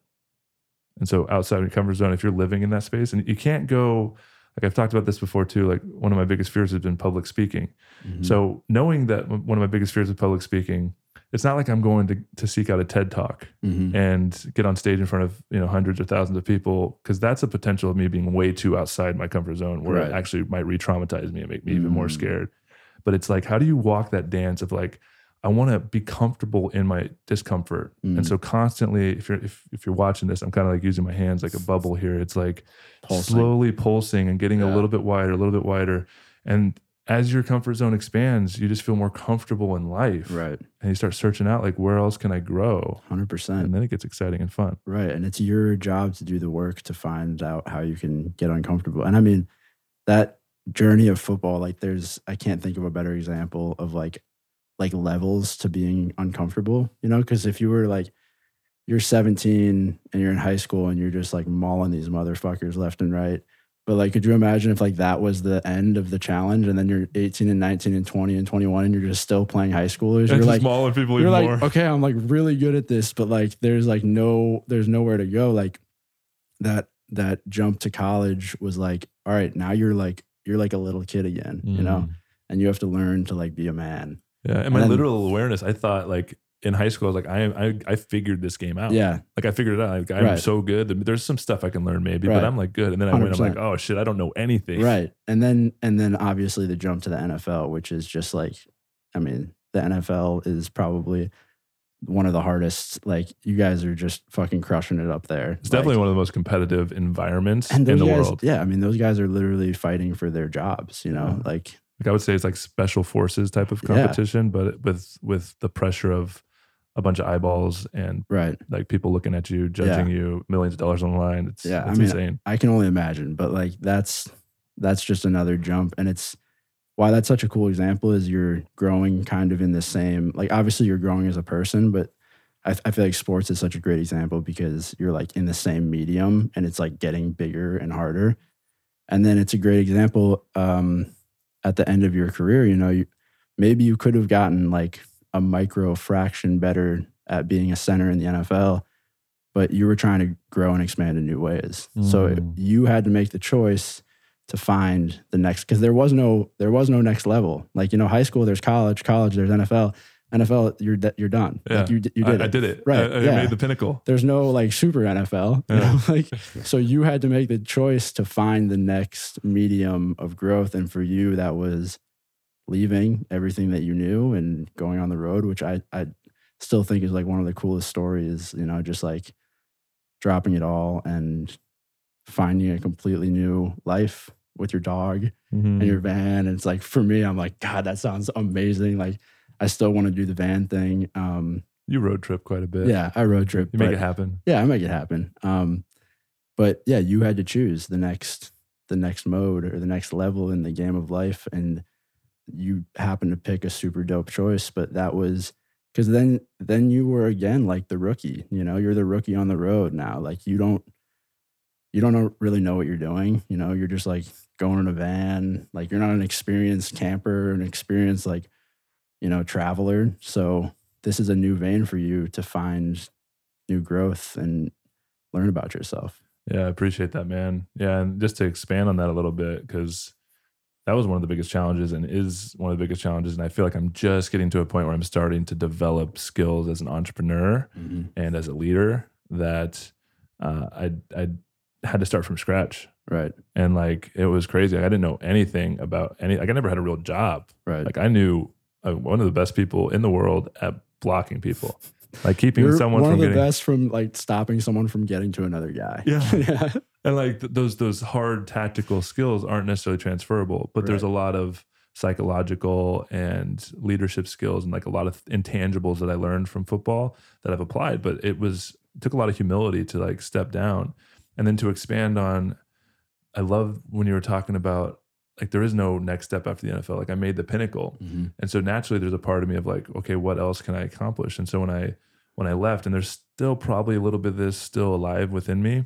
And so, outside your comfort zone, if you're living in that space, and you can't go, like I've talked about this before too. Like one of my biggest fears has been public speaking. Mhm. So knowing that one of my biggest fears is public speaking, it's not like I'm going to to seek out a TED talk Mhm. and get on stage in front of you know hundreds or thousands of people because that's a potential of me being way too outside my comfort zone where it actually might re-traumatize me and make me even more Mm. scared but it's like how do you walk that dance of like i want to be comfortable in my discomfort Mm. and so constantly if you're if, if you're watching this i'm kind of like using my hands like a bubble here it's like Pulsing. slowly pulsing and getting a little bit wider a little bit wider and as your comfort zone expands you just feel more comfortable in life Right. and you start searching out like where else can i grow 100%. and then it gets exciting and fun. Right. And it's your job to do the work to find out how you can get uncomfortable. And I mean, that journey of football, like there's I can't think of a better example of like like levels to being uncomfortable, you know, because if you were like you're 17 and you're in high school and you're just like mauling these motherfuckers left and right. But like, could you imagine if like that was the end of the challenge and then you're 18 and 19 and 20 and 21 and you're just still playing high schoolers? You're like, mauling people you're like, okay, I'm like really good at this, but like there's like no there's nowhere to go. Like that that jump to college was like, all right, now you're like you're like a little kid again, you know, mm. and you have to learn to like be a man. Yeah, and my then- literal awareness, I thought like in high school, I was like, I am, I, I figured this game out. Yeah. Like I figured it out. Like, I'm Right. so good. There's some stuff I can learn maybe, Right. but I'm like good. And then I went, I'm like, oh shit, I don't know anything. Right. And then and then obviously the jump to the NFL, which is just like I mean, the NFL is probably one of the hardest. Like you guys are just fucking crushing it up there. It's definitely one of the most competitive environments in the guys, world. Yeah, I mean those guys are literally fighting for their jobs, you know? Yeah. Like Like I would say it's like special forces type of Yeah. competition, but with with the pressure of a bunch of eyeballs and right. like people looking at you, judging you, millions of dollars on the line. It's Yeah, I mean, insane. I can only imagine, but like that's that's just another jump, and it's why that's such a cool example is you're growing kind of in the same like obviously you're growing as a person, but I, I feel like sports is such a great example because you're like in the same medium and it's like getting bigger and harder, and then it's a great example um, at the end of your career. You know, you, maybe you could have gotten like a micro fraction better at being a center in the NFL but you were trying to grow and expand in new ways. So Mm. you had to make the choice to find the next because there was no there was no next level. Like you know, high school there's college, college there's NFL, NFL you're you're done. Like Yeah. you d- you did I, it. I did it. Right, I, I yeah. made the pinnacle. There's no like super NFL. You know? like so you had to make the choice to find the next medium of growth, and for you that was leaving everything that you knew and going on the road, which I I still think is like one of the coolest stories. You know, just like dropping it all and finding a completely new life with your dog Mhm. and your van. And it's like for me, I'm like, God, that sounds amazing. Like I still want to do the van thing. Um, You road trip quite a bit. yeah, I road trip. You make it happen. yeah, I make it happen. Um, but yeah, you had to choose the next the next mode or the next level in the game of life, and you happened to pick a super dope choice. But that was because then then you were again like the rookie. You know, you're the rookie on the road now. Like you don't you don't really know what you're doing. You know, you're just like going in a van. Like you're not an experienced camper, an experienced like you know traveler. So this is a new vein for you to find new growth and learn about yourself. Yeah, I appreciate that, man. Yeah, and just to expand on that a little bit, because that was one of the biggest challenges and is one of the biggest challenges. And I feel like I'm just getting to a point where I'm starting to develop skills as an entrepreneur and as a leader that uh, I I had to start from scratch. Right, And like it was crazy. I didn't know anything about any. Like I never had a real job. right. Like I knew uh, one of the best people in the world at blocking people, like keeping You're someone one from of the getting. psychological from like stopping someone from getting to another guy. Yeah. yeah. and like th- those those hard tactical skills aren't necessarily transferable but there's a lot of psychological and leadership skills and like a lot of intangibles that i learned from football that i've applied but it was it took a lot of humility to like step down and then to expand on i love when you were talking about like there is no next step after the nfl like i made the pinnacle Mhm. and so naturally there's a part of me of like okay what else can i accomplish and so when i when i left and there's still probably a little bit of this still alive within me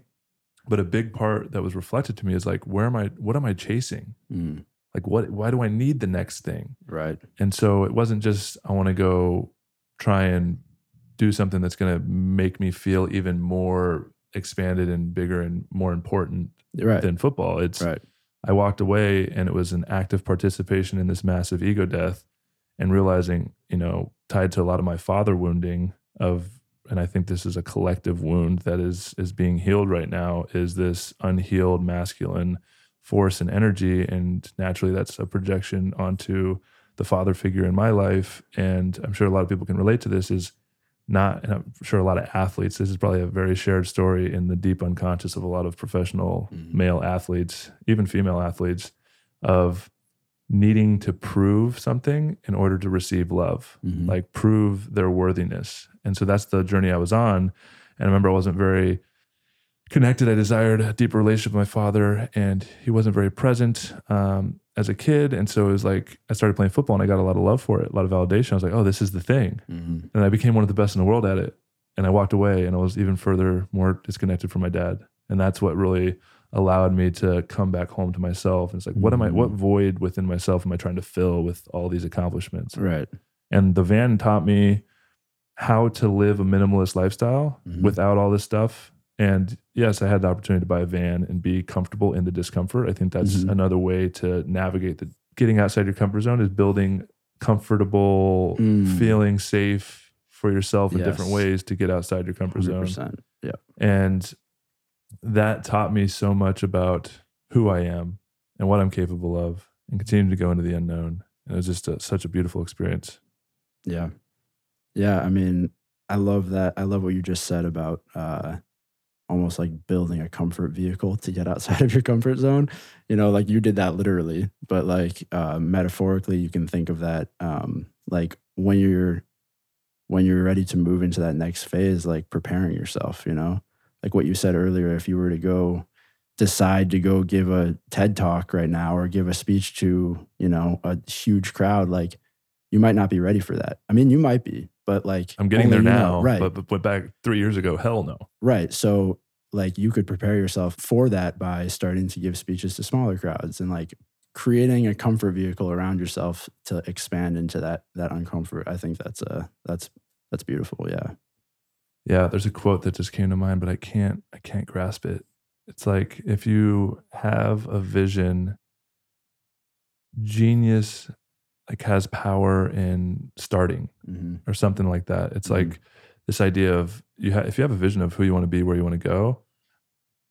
but a big part that was reflected to me is like where am i what am i chasing Mm. like what why do i need the next thing Right. and so it wasn't just i want to go try and do something that's going to make me feel even more expanded and bigger and more important Right. than football it's right. I walked away and it was an active participation in this massive ego death and realizing, you know, tied to a lot of my father wounding of and I think this is a collective wound that is is being healed right now is this unhealed masculine force and energy. And naturally that's a projection onto the father figure in my life. And I'm sure a lot of people can relate to this is not and I'm sure a lot of athletes this is probably a very shared story in the deep unconscious of a lot of professional Mhm. male athletes even female athletes of needing to prove something in order to receive love Mhm. like prove their worthiness and so that's the journey i was on and i remember i wasn't very connected i desired a deeper relationship with my father and he wasn't very present um, as a kid and so it was like i started playing football and i got a lot of love for it a lot of validation i was like oh this is the thing Mhm. and I became one of the best in the world at it. And I walked away and I was even further more disconnected from my dad. And that's what really allowed me to come back home to myself. And it's like, what am I, what Mhm. void within myself am I trying to fill with all these accomplishments? Right. And the van taught me how to live a minimalist lifestyle Mhm. without all this stuff. And yes, I had the opportunity to buy a van and be comfortable in the discomfort. I think that's Mhm. another way to navigate the getting outside your comfort zone is building comfortable, Mm. feeling safe, for yourself in different ways to get outside your comfort zone. 100%. Yeah. And that taught me so much about who I am and what I'm capable of and continuing to go into the unknown. And it was just a, such a beautiful experience. Yeah. Yeah. I mean, I love that. I love what you just said about uh, almost like building a comfort vehicle to get outside of your comfort zone. You know, like you did that literally, but like uh, metaphorically, you can think of that um, like when you're when you're ready to move into that next phase, like preparing yourself. You know, like what you said earlier. If you were to go decide to go give a TED talk right now or give a speech to you know a huge crowd, like you might not be ready for that. I mean, you might be, but like I'm getting there you know. now, right? but, but back three years ago, hell no. Right. So like you could prepare yourself for that by starting to give speeches to smaller crowds and like creating a comfort vehicle around yourself to expand into that that uncomfort. I think that's uh that's that's beautiful. Yeah. Yeah, there's a quote that just came to mind, but I can't I can't grasp it. It's like if you have a vision, genius like has power in starting hmm or something like that. It's Mhm. like this idea of you ha- if you have a vision of who you want to be, where you want to go,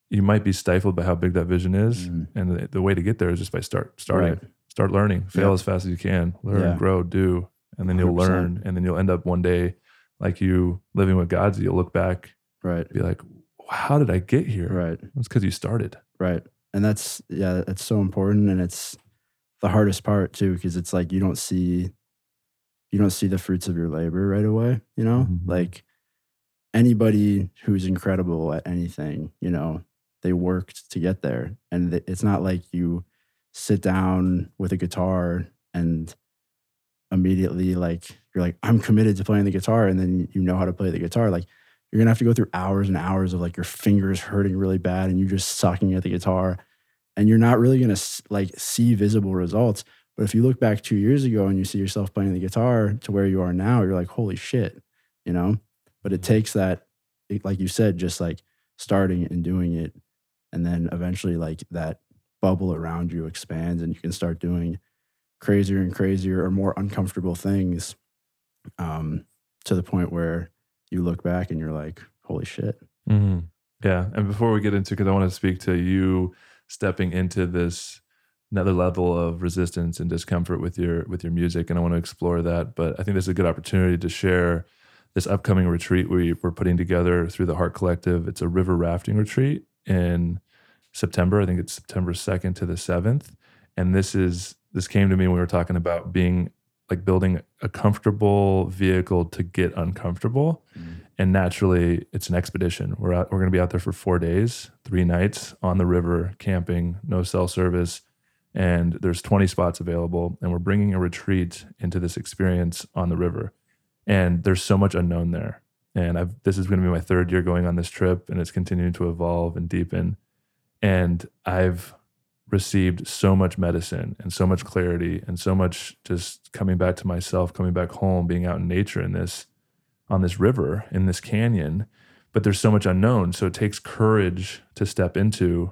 you might be stifled by how big that vision is, Mhm. and the, the way to get there is just by start starting, Right. start learning, fail Yeah. as fast as you can, learn, Yeah. grow, do, and then you'll learn, and then you'll end up one day like you living with God's. You'll look back, Right. be like, how did I get here? Right. It's because you started. Right. And that's yeah, that's so important and it's the hardest part too because it's like you don't see you don't see the fruits of your labor right away, you know? Mhm. Like anybody who's incredible at anything, you know, they worked to get there and it's not like you sit down with a guitar and immediately like you're like I'm committed to playing the guitar and then you know how to play the guitar like you're gonna have to go through hours and hours of like your fingers hurting really bad and you're just sucking at the guitar and you're not really gonna like see visible results but if you look back two years ago and you see yourself playing the guitar to where you are now you're like holy shit you know but it takes that it- like you said just like starting and doing it and then eventually like that bubble around you expands and you can start doing crazier and crazier or more uncomfortable things um, to the point where you look back and you're like, holy shit. Mm-hmm. Yeah. And before we get into, because I want to speak to you stepping into this another level of resistance and discomfort with your with your music, and I want to explore that. But I think this is a good opportunity to share this upcoming retreat we, we're putting together through the Heart Collective. It's a river rafting retreat in September. I think it's September second to the seventh. And this is this came to me when we were talking about being like building a comfortable vehicle to get uncomfortable. Mm. And naturally it's an expedition. We're out we're going to be out there for four days three nights on the river camping no cell service. And there's 20 spots available and we're bringing a retreat into this experience on the river. And there's so much unknown there. And i've this is going to be my third year going on this trip and it's continuing to evolve and deepen. And i've received so much medicine and so much clarity and so much just coming back to myself coming back home being out in nature in this on this river in this canyon but there's so much unknown so it takes courage to step into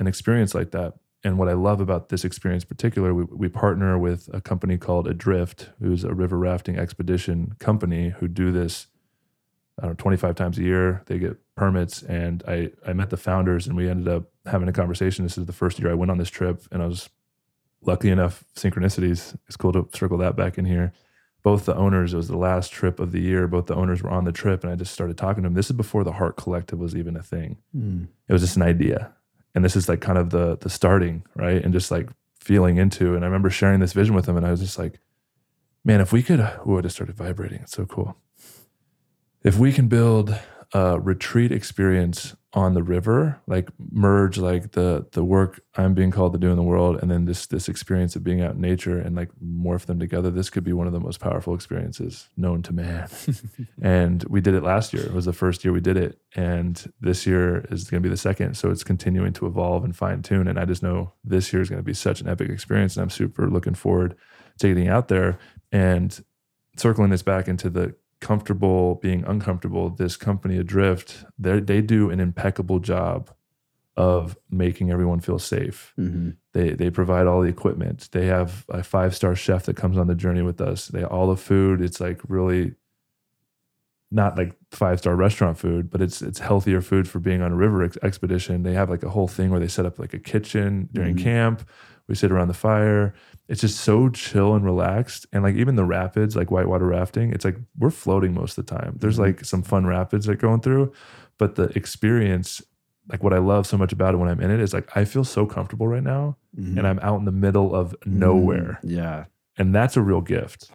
an experience like that and what i love about this experience in particular we, we partner with a company called adrift who's a river rafting expedition company who do this I don't know, 25 times a year. They get permits. And I, I met the founders and we ended up having a conversation. This is the first year I went on this trip and I was lucky enough, synchronicities. It's cool to circle that back in here. Both the owners, it was the last trip of the year. Both the owners were on the trip and I just started talking to them. This is before the Heart Collective was even a thing. Hmm. It was just an idea. And this is like kind of the the starting, right? And just like feeling into. And I remember sharing this vision with them and I was just like, man, if we could, oh, I just started vibrating. It's so cool if we can build a retreat experience on the river like merge like the the work i'm being called to do in the world and then this this experience of being out in nature and like morph them together. This could be one of the most powerful experiences known to man. And we did it last year. It was the first year we did it. And this year is going to be the second. So it's continuing to evolve and fine tune. And i just know this year is going to be such an epic experience. And i'm super looking forward to getting out there and circling this back into the comfortable being uncomfortable this company adrift they they do an impeccable job of making everyone feel safe hmm they they provide all the equipment they have a five star chef that comes on the journey with us they all the food it's like really not like five star restaurant food, but it's it's healthier food for being on a river ex- expedition. They have like a whole thing where they set up like a kitchen during Mhm. camp. We sit around the fire. It's just so chill and relaxed. And like even the rapids, like whitewater rafting, it's like we're floating most of the time. There's Mhm. like some fun rapids that going through, but the experience, like what I love so much about it when I'm in it is like I feel so comfortable right now, Mhm. and I'm out in the middle of nowhere, Mm, yeah. and that's a real gift.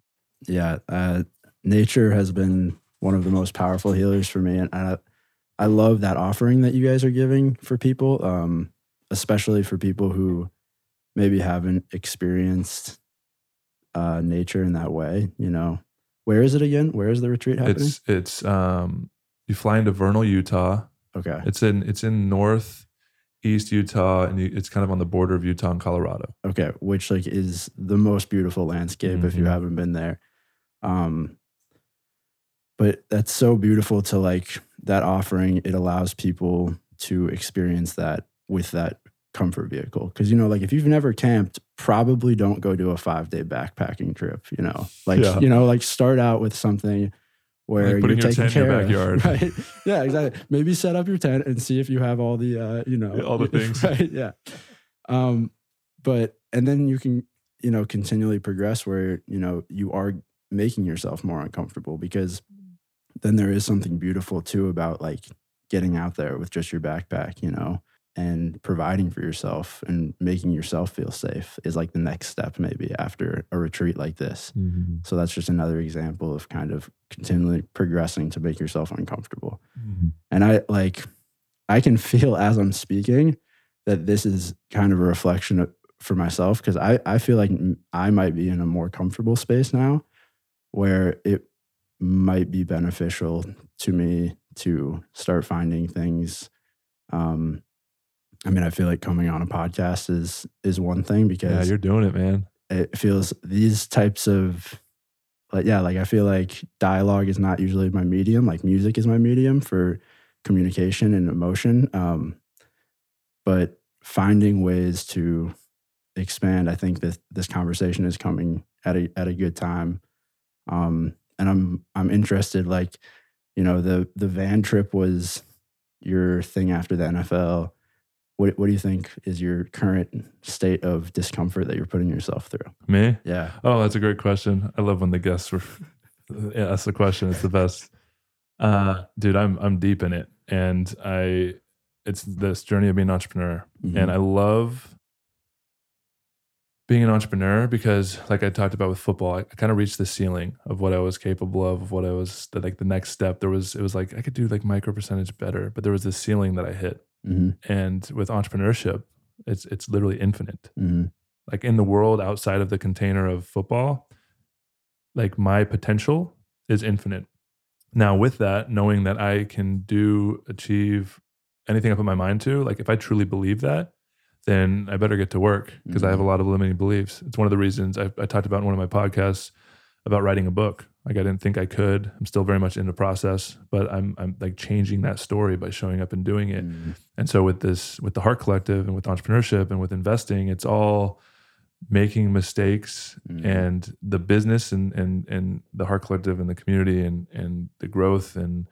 yeah uh, nature has been one of the most powerful healers for me and I, I love that offering that you guys are giving for people um, especially for people who maybe haven't experienced uh, nature in that way you know where is it again where is the retreat happening It's it's um you fly into Vernal, Utah. okay It's in it's in north east Utah, and you, it's kind of on the border of Utah and Colorado. okay which like is the most beautiful landscape if you Mhm. haven't been there um but that's so beautiful to like that offering it allows people to experience that with that comfort vehicle because you know like if you've never camped probably don't go do a five day backpacking trip you know like Yeah. you know like start out with something where Like putting you're your taking tent in your care of, backyard. right yeah exactly maybe set up your tent and see if you have all the uh you know Yeah, all the things. right yeah um but and then you can you know continually progress where you know you are making yourself more uncomfortable because then there is something beautiful too about like getting out there with just your backpack you know and providing for yourself and making yourself feel safe is like the next step maybe after a retreat like this. So that's just another example of kind of continually progressing to make yourself uncomfortable. And I like, I can feel as I'm speaking that this is kind of a reflection of, for myself because I, I feel like i might be in a more comfortable space now where it might be beneficial to me to start finding things. Um, I mean, I feel like coming on a podcast is is one thing Yeah, because you're doing it, man. it feels these types of like yeah like i feel like dialogue is not usually my medium like music is my medium for communication and emotion um but finding ways to expand i think that this conversation is coming at a at a good time um and i'm i'm interested like you know the the van trip was your thing after the nfl what, what do you think is your current state of discomfort that you're putting yourself through Me? yeah Oh, that's a great question. I love when the guests were yeah, that's the question. It's the best. Uh, dude, I'm I'm deep in it, and I it's this journey of being an entrepreneur, Mhm. and I love being an entrepreneur because, like I talked about with football, I, I kind of reached the ceiling of what I was capable of, of what I was the, like the next step. There was it was like I could do like micro percentage better, but there was this ceiling that I hit, Mhm. and with entrepreneurship, it's it's literally infinite Mhm. like in the world outside of the container of football, like my potential is infinite. Now, with that, knowing that I can do, achieve anything I put my mind to, like if I truly believe that, then I better get to work because I have a lot of limiting beliefs. It's one of the reasons I, I talked about in one of my podcasts about writing a book. Like I didn't think I could. I'm still very much in the process, but I'm I'm like changing that story by showing up and doing it. Mhm. And so with this, with the Heart Collective and with entrepreneurship and with investing, it's all making mistakes Mhm. and the business and and and the Heart Collective and the community and and the growth and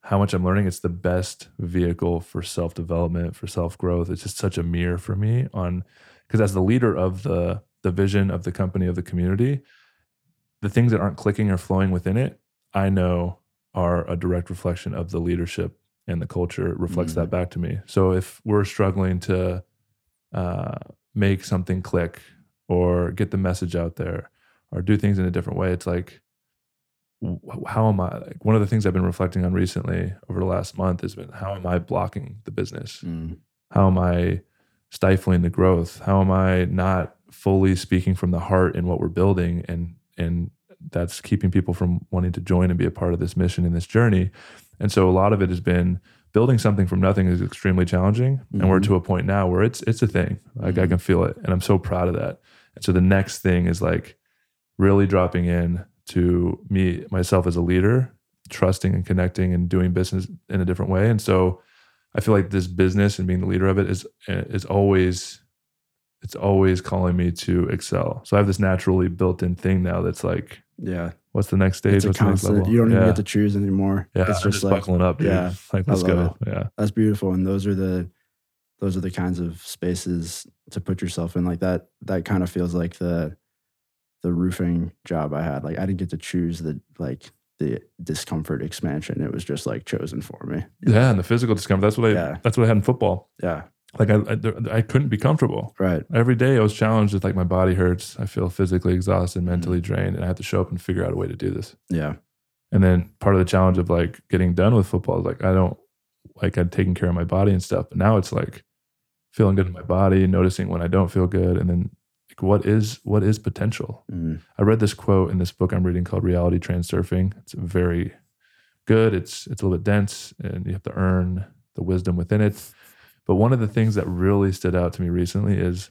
how much I'm learning. It's the best vehicle for self development, for self growth. It's just such a mirror for me on because as the leader of the the vision of the company of the community, the things that aren't clicking or flowing within it, I know are a direct reflection of the leadership and the culture reflects Mhm. that back to me. So if we're struggling to uh, make something click or get the message out there or do things in a different way, it's like, how am I? Like one of the things I've been reflecting on recently over the last month has been how am I blocking the business? Mhm. How am I stifling the growth? How am I not fully speaking from the heart in what we're building and and that's keeping people from wanting to join and be a part of this mission and this journey. And so a lot of it has been building something from nothing is extremely challenging. And we're Mhm. to a point now where it's it's a thing. Like I Mhm. can feel it. And I'm so proud of that. And so the next thing is like really dropping in to me myself as a leader, trusting and connecting and doing business in a different way. And so I feel like this business and being the leader of it is is always it's always calling me to excel. So I have this naturally built-in thing now that's like Yeah. What's the next stage? It's a What's next constant. level? You don't even yeah. get to choose anymore. Yeah, It's I'm just just like buckling up, dude. yeah, like let's go. love Yeah, that's beautiful. And those are the those are the kinds of spaces to put yourself in. Like that that kind of feels like the the roofing job I had. Like I didn't get to choose the like the discomfort expansion. It was just like chosen for me. yeah, and the physical discomfort. That's what I. Yeah. That's what I had in football. Yeah. Like I, I, I couldn't be comfortable. Right. Every day I was challenged with like my body hurts. I feel physically exhausted, Mm-hmm. mentally drained, and I have to show up and figure out a way to do this. Yeah. And then part of the challenge of like getting done with football is like I don't like I'd taken care of my body and stuff, but now it's like feeling good in my body, noticing when I don't feel good, and then like what is what is potential. Mm. I read this quote in this book I'm reading called Reality Transurfing. It's very good. It's it's a little bit dense, and you have to earn the wisdom within it. But one of the things that really stood out to me recently is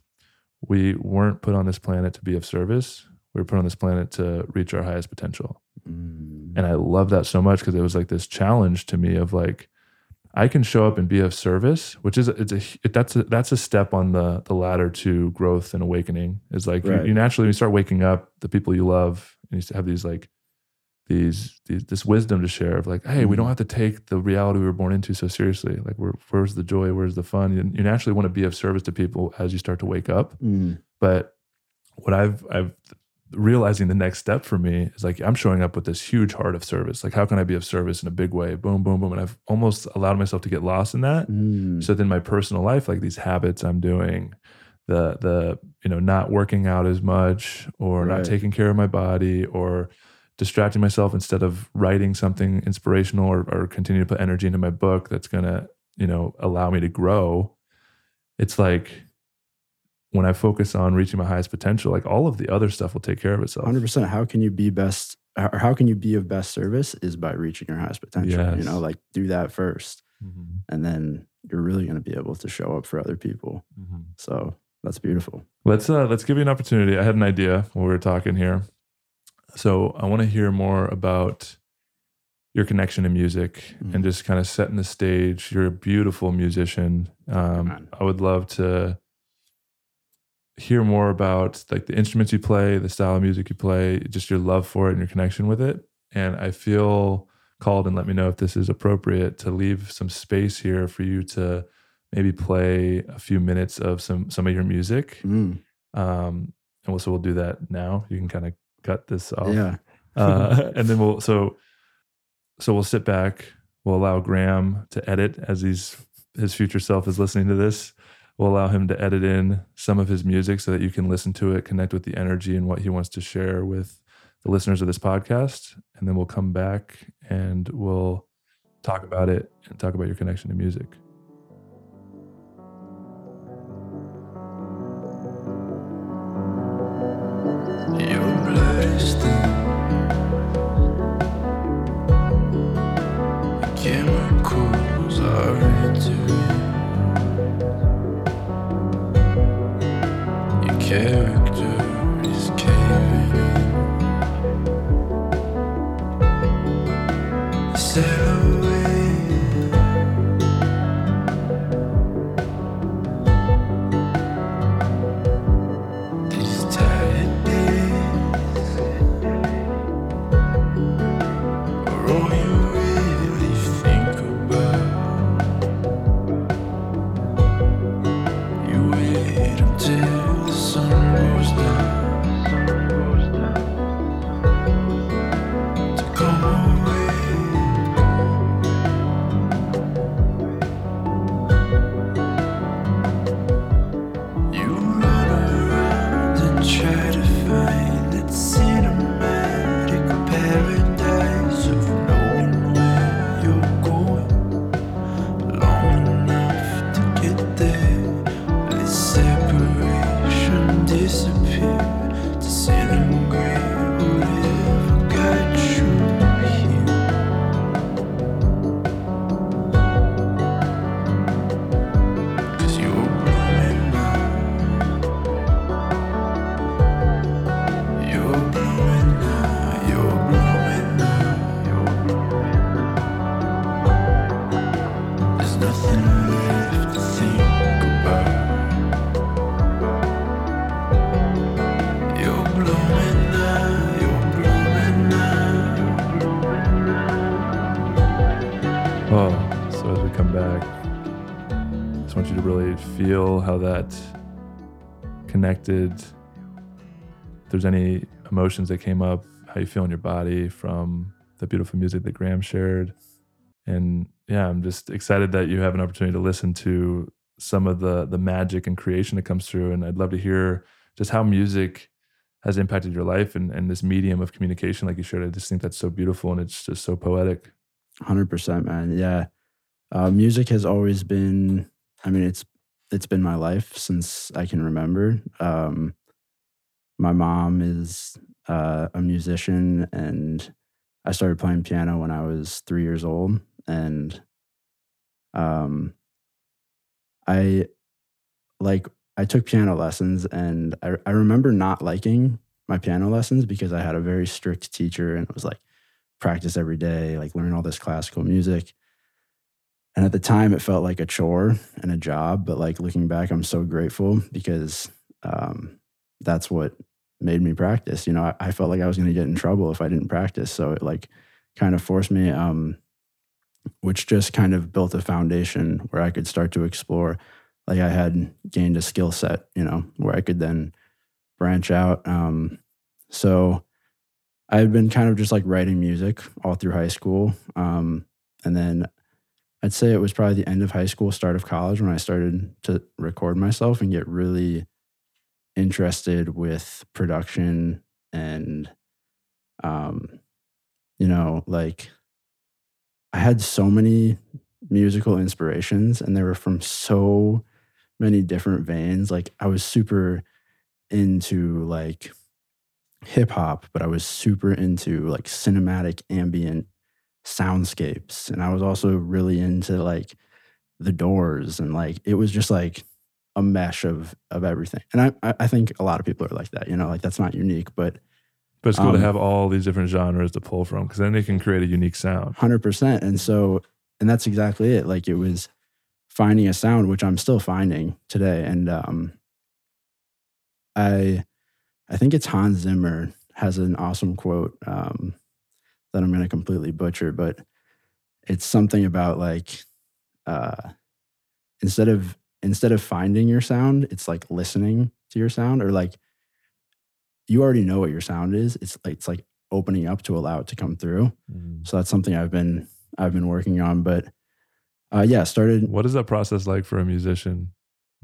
we weren't put on this planet to be of service. We were put on this planet to reach our highest potential. Mm. And I love that so much because it was like this challenge to me of like, I can show up and be of service, which is it's a it, that's a that's a step on the the ladder to growth and awakening. Is like Right. you, you naturally you start waking up, the people you love, and you have these like these, these this wisdom to share of like, hey, we don't Mhm. have to take the reality we were born into so seriously. Like, where, where's the joy? Where's the fun? You, you naturally want to be of service to people as you start to wake up. Mm. But what I've I've realizing the next step for me is like I'm showing up with this huge heart of service. Like how can I be of service in a big way? Boom, boom, boom. And I've almost allowed myself to get lost in that. Mm. So then my personal life, like these habits I'm doing, the the you know not working out as much or Right. not taking care of my body or distracting myself instead of writing something inspirational or, or continue to put energy into my book that's gonna you know allow me to grow. It's like when I focus on reaching my highest potential, like all of the other stuff will take care of itself. Hundred percent. How can you be best? Or how can you be of best service? Is by reaching your highest potential. You know, like do that first, Mhm, and then you're really going to be able to show up for other people. mhm. So that's beautiful. Let's uh let's give you an opportunity. I had an idea when we were talking here. So I want to hear more about your connection to music Mhm. and just kind of setting the stage. You're a beautiful musician. Um. I would love to hear more about like the instruments you play, the style of music you play, just your love for it and your connection with it. And I feel called and let me know if this is appropriate to leave some space here for you to maybe play a few minutes of some some of your music. Mm. Um, and we'll, so we'll do that now. You can kind of cut this off. Yeah. Uh, and then we'll so so we'll sit back. We'll allow Graham to edit as he's his future self is listening to this. We'll allow him to edit in some of his music so that you can listen to it, connect with the energy and what he wants to share with the listeners of this podcast. And then we'll come back and we'll talk about it and talk about your connection to music. Connected. If there's any emotions that came up, how you feel in your body from the beautiful music that Graham shared. And yeah, I'm just excited that you have an opportunity to listen to some of the the magic and creation that comes through. And I'd love to hear just how music has impacted your life and, and this medium of communication, like you shared. I just think that's so beautiful and it's just so poetic. Hundred percent, man. Yeah, uh, music has always been. I mean, it's it's been my life since I can remember. Um, my mom is uh, a musician, and I started playing piano when I was three years old, and um, I like I took piano lessons, and I I remember not liking my piano lessons because I had a very strict teacher, and it was like practice every day, like learn all this classical music. And at the time, it felt like a chore and a job. But like looking back, I'm so grateful because um, that's what made me practice. You know, I, I felt like I was going to get in trouble if I didn't practice. So it like kind of forced me, um, which just kind of built a foundation where I could start to explore. Like I had gained a skill set, you know, where I could then branch out. Um, so I had been kind of just like writing music all through high school. Um, and then I'd say it was probably the end of high school, start of college when I started to record myself and get really interested with production and, um, you know, like I had so many musical inspirations and they were from so many different veins. Like I was super into like hip hop, but I was super into like cinematic ambient soundscapes. And I was also really into like the doors and like it was just like a mesh of of everything. And I I think a lot of people are like that, you know, like that's not unique, but But it's cool Um, to have all these different genres to pull from because then they can create a unique sound. hundred percent. And so and that's exactly it. Like it was finding a sound, which I'm still finding today. And um I I think it's Hans Zimmer has an awesome quote um, that I'm going to completely butcher, but it's something about like uh, instead of instead of finding your sound, it's like listening to your sound, or like you already know what your sound is. It's like it's like opening up to allow it to come through. So that's something I've been I've been working on, but uh, yeah, started What is that process like for a musician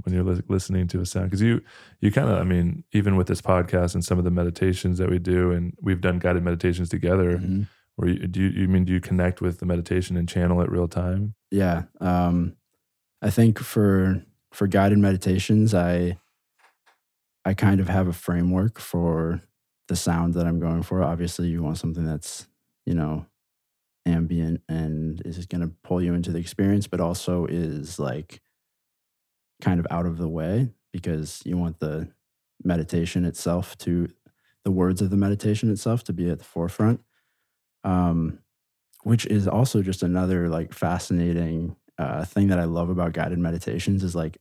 when you're lis- listening to a sound? Because you, you kind of, I mean, even with this podcast and some of the meditations that we do, and we've done guided meditations together. Mhm. You, do you, you mean do you connect with the meditation and channel it real time? yeah um i think for for guided meditations i i kind of have a framework for the sound that i'm going for obviously you want something that's you know ambient and is going to pull you into the experience but also is like kind of out of the way because you want the meditation itself to the words of the meditation itself to be at the forefront um which is also just another like fascinating uh, thing that I love about guided meditations is like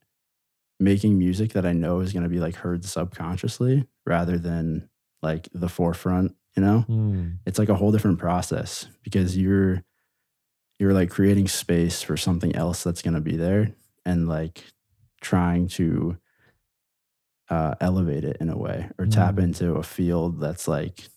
making music that I know is going to be like heard subconsciously rather than like the forefront. You know, it's like a whole different process because you're you're like creating space for something else that's going to be there and like trying to uh, elevate it in a way or tap Mm. into a field that's like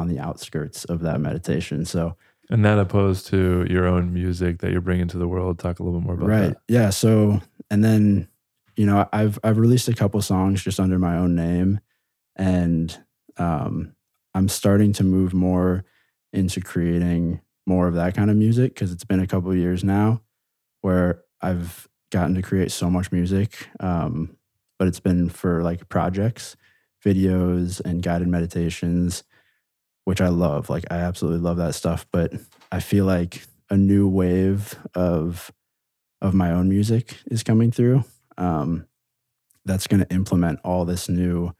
on the outskirts of that meditation. So And that opposed to your own music that you're bringing to the world. Talk a little bit more about right that. Right. Yeah so and then you know i've i've released a couple songs just under my own name and um i'm starting to move more into creating more of that kind of music because it's been a couple of years now where i've gotten to create so much music um but it's been for like projects videos and guided meditations which i love like i absolutely love that stuff but i feel like a new wave of of my own music is coming through um, that's going to implement all this new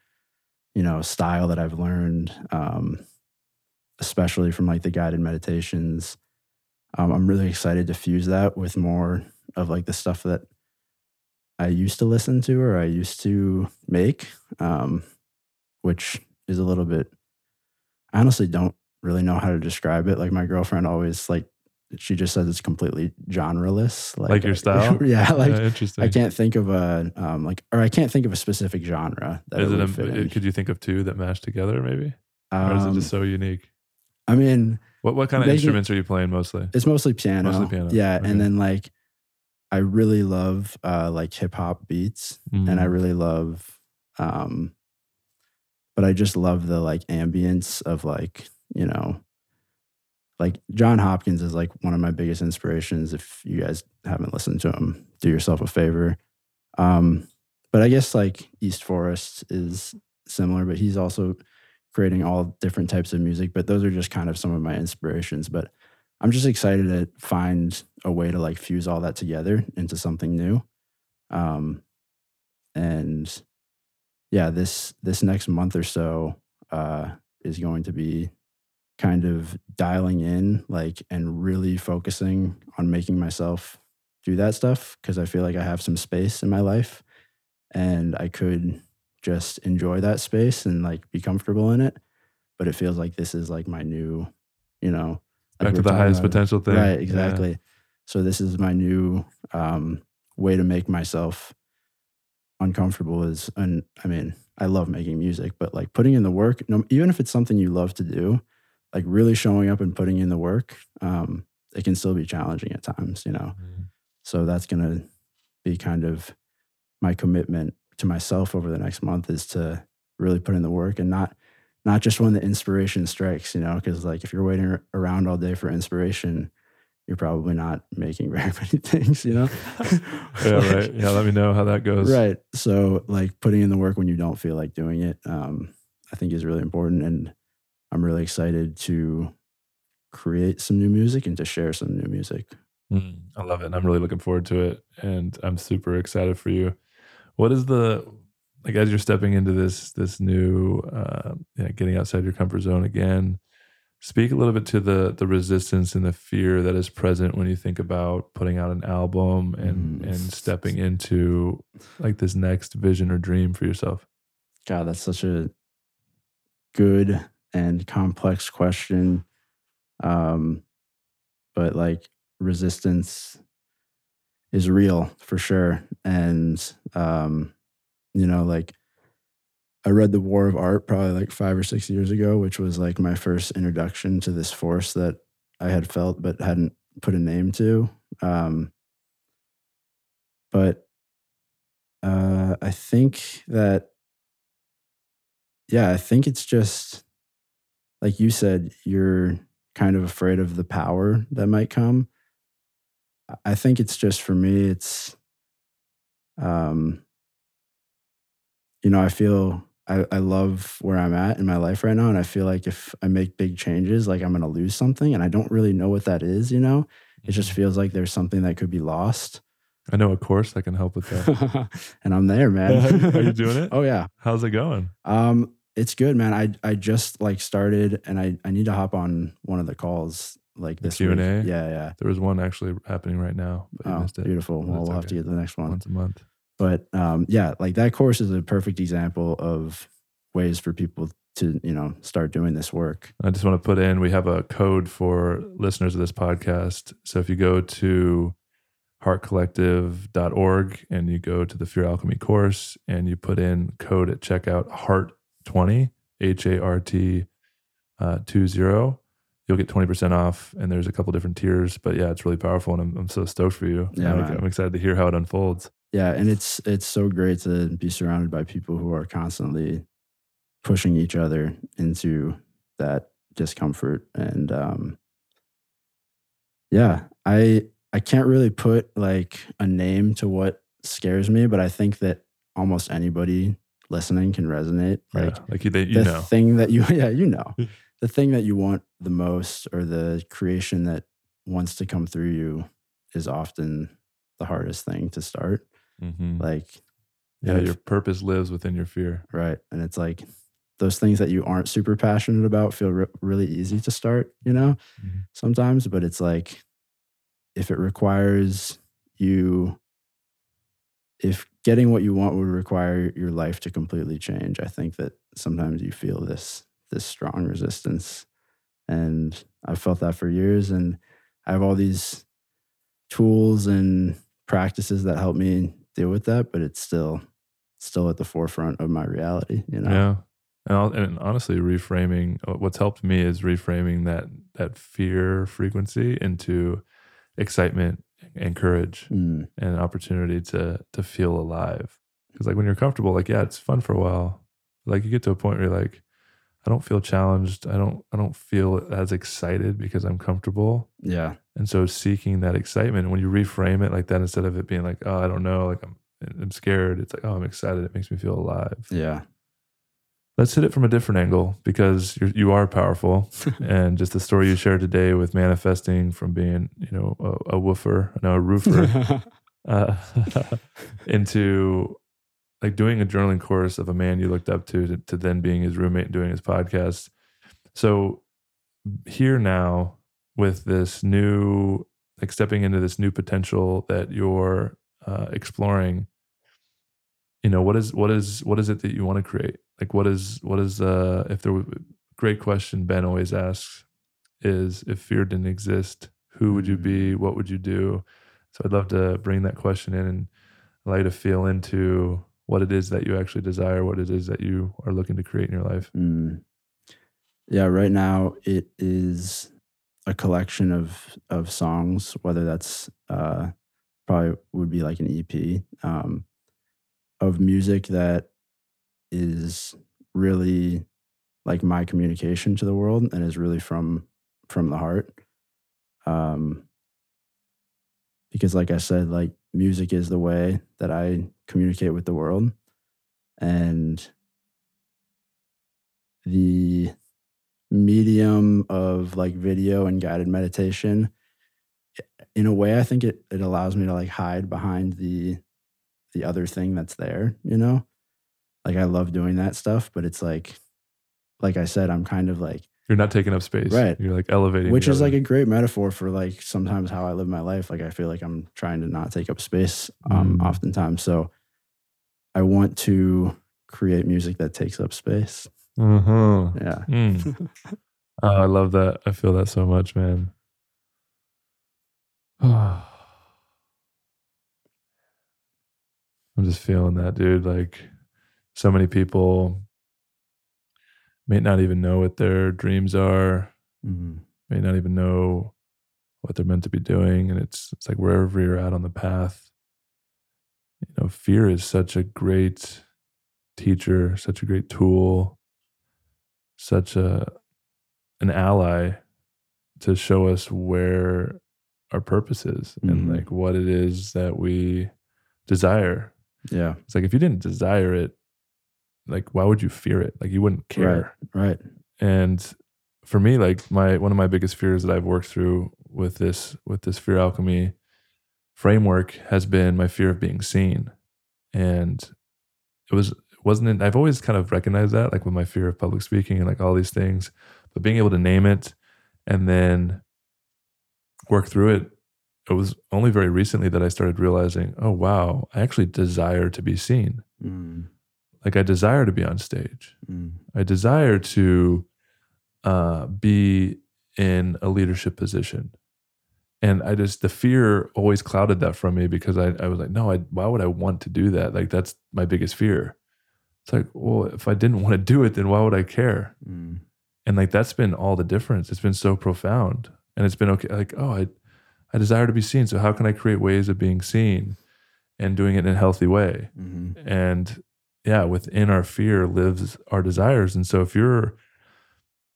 you know style that i've learned um, especially from like the guided meditations. Um, i'm really excited to fuse that with more of like the stuff that i used to listen to or i used to make um, which is a little bit i honestly don't really know how to describe it like my girlfriend always like she just says it's completely genreless. Like your uh, style? yeah, like yeah, interesting. I can't think of a um like or I can't think of a specific genre that Is it it a, in. could you think of two that mash together maybe? Or is it Um, just so unique? I mean, What what kind of instruments are you playing mostly? it's mostly piano. Mostly piano, Yeah, okay. and then like I really love uh like hip hop beats and I Mm. really love um but I just love the like ambience of like, you know, like Jon Hopkins is like one of my biggest inspirations. If you guys haven't listened to him, do yourself a favor. Um, but I guess like East Forest is similar, but he's also creating all different types of music. But those are just kind of some of my inspirations. But I'm just excited to find a way to like fuse all that together into something new. Um, and yeah, this this next month or so uh, is going to be kind of dialing in, like, and really focusing on making myself do that stuff because I feel like I have some space in my life, and I could just enjoy that space and like be comfortable in it. But it feels like this is like my new, you know, Back to the highest about- potential thing. Right, Yeah. exactly. So this is my new um, way to make myself uncomfortable. Is and I mean I love making music, but like putting in the work, no, even if it's something you love to do, like really showing up and putting in the work, um, it can still be challenging at times, you know. Mhm. So that's gonna be kind of my commitment to myself over the next month is to really put in the work and not not just when the inspiration strikes, you know, because like if you're waiting around all day for inspiration, you're probably not making very many things, you know. Yeah, right. Yeah, let me know how that goes. Right. So like putting in the work when you don't feel like doing it, um, I think is really important. And I'm really excited to create some new music and to share some new music. Mm, I love it. And I'm really looking forward to it. And I'm super excited for you. What is the like as you're stepping into this this new uh you know, getting outside your comfort zone again, speak a little bit to the the resistance and the fear that is present when you think about putting out an album and Mm. and stepping into like this next vision or dream for yourself. God, that's such a good and complex question. Um, but like resistance is real for sure. And, um, you know, like I read The War of Art probably like five or six years ago, which was like my first introduction to this force that I had felt but hadn't put a name to. Um, but uh, I think that, yeah, I think it's just like you said, you're kind of afraid of the power that might come. I- think it's just for me, it's, um, you know, I feel I, I love where I'm at in my life right now. And I feel like if I make big changes, like I'm going to lose something. And I don't really know what that is, you know? It just feels like there's something that could be lost. I know a course that can help with that. and I'm there, man. Are you doing it? Oh yeah. How's it going? Um, it's good, man. I I just like started, and I I need to hop on one of the calls like this. Q&A? Yeah, yeah. There was one actually happening right now, but Oh, missed it. beautiful. Well, we'll have to get the next one. once a month. But um, yeah, like that course is a perfect example of ways for people to you know start doing this work. I just want to put in we have a code for listeners of this podcast. So if you go to heartcollective.org and you go to the Fear Alchemy course and you put in code at checkout heart20, H A R T uh, 20, you'll get 20% off. And there's a couple different tiers. But yeah, it's really powerful. And I'm, I'm so stoked for you. Yeah, I'm. I'm excited to hear how it unfolds. Yeah, and it's it's so great to be surrounded by people who are constantly pushing each other into that discomfort and um yeah, I I can't really put like a name to what scares me, but I think that almost anybody listening can resonate. Like yeah, like you, they, you the know. thing that you yeah, you know. the thing that you want the most or the creation that wants to come through you is often the hardest thing to start. Mhm. Like Yeah, if- your purpose lives within your fear. Right. And it's like those things that you aren't super passionate about feel re- really easy to start, you know, Mhm. sometimes. But it's like if it requires you, if getting what you want would require your life to completely change, I think that sometimes you feel this this strong resistance. And I've felt that for years. And I have all these tools and practices that help me deal with that, but it's still still at the forefront of my reality. You know. Yeah. And, I'll, and honestly, reframing uh, what's helped me is reframing that that fear frequency into excitement and courage Mm, and opportunity to to feel alive. Because like when you're comfortable, like yeah, it's fun for a while. Like you get to a point where you're like, I don't feel challenged. I don't I don't feel as excited because I'm comfortable. yeah. And so seeking that excitement, when you reframe it like that, instead of it being like, oh, I don't know, like I'm I'm scared, it's like, oh, I'm excited. It makes me feel alive. Yeah. Let's hit it from a different angle because you're, you are powerful, and just the story you shared today with manifesting from being, you know, a, a woofer, no, a roofer, uh, into like doing a journaling course of a man you looked up to, to to then being his roommate and doing his podcast. So here now with this new like stepping into this new potential that you're uh, exploring you know what is what is what is it that you want to create? Like what is what is uh if there were great question ben always asks is if fear didn't exist who would you be? What would you do? So i'd love to bring that question in and allow you to feel into what it is that you actually desire what it is that you are looking to create in your life Mm. Yeah, right now it is a collection of of songs, whether that's uh probably would be like an EP um of music that is really like my communication to the world and is really from from the heart. Um because like I said, like music is the way that I communicate with the world. And the medium of like video and guided meditation in a way i think it, it allows me to like hide behind the the other thing that's there you know? Like i love doing that stuff but it's like like i said i'm kind of like you're not taking up space. Right. you're like elevating which is like a great metaphor for like sometimes how i live my life. Like i feel like i'm trying to not take up space um Mm. oftentimes. So i want to create music that takes up space uh-huh. yeah Mm. Oh, I love that. I feel that so much, man. I'm just feeling that, dude. Like, so many people may not even know what their dreams are, Mhm. may not even know what they're meant to be doing. And it's it's like wherever you're at on the path, you know, fear is such a great teacher, such a great tool, such a an ally to show us where our purpose is and Mhm. like what it is that we desire. yeah It's like if you didn't desire it, like why would you fear it? Like you wouldn't care. right And for me, like my one of my biggest fears that I've worked through with this with this fear alchemy framework has been my fear of being seen. And it was wasn't it, I've always kind of recognized that, like with my fear of public speaking and like all these things, but being able to name it and then work through it, it was only very recently that I started realizing, oh wow, I actually desire to be seen. Mm, Like I desire to be on stage. mm, I desire to uh, be in a leadership position. And I just, the fear always clouded that from me because I, I was like, no, I, why would I want to do that? Like, that's my biggest fear. It's like, well, if I didn't want to do it, then why would I care? mm, And like, that's been all the difference. It's been so profound. And it's been okay. Like, oh, I, I desire to be seen. So how can I create ways of being seen and doing it in a healthy way? mhm. and yeah within our fear lives our desires and so if you're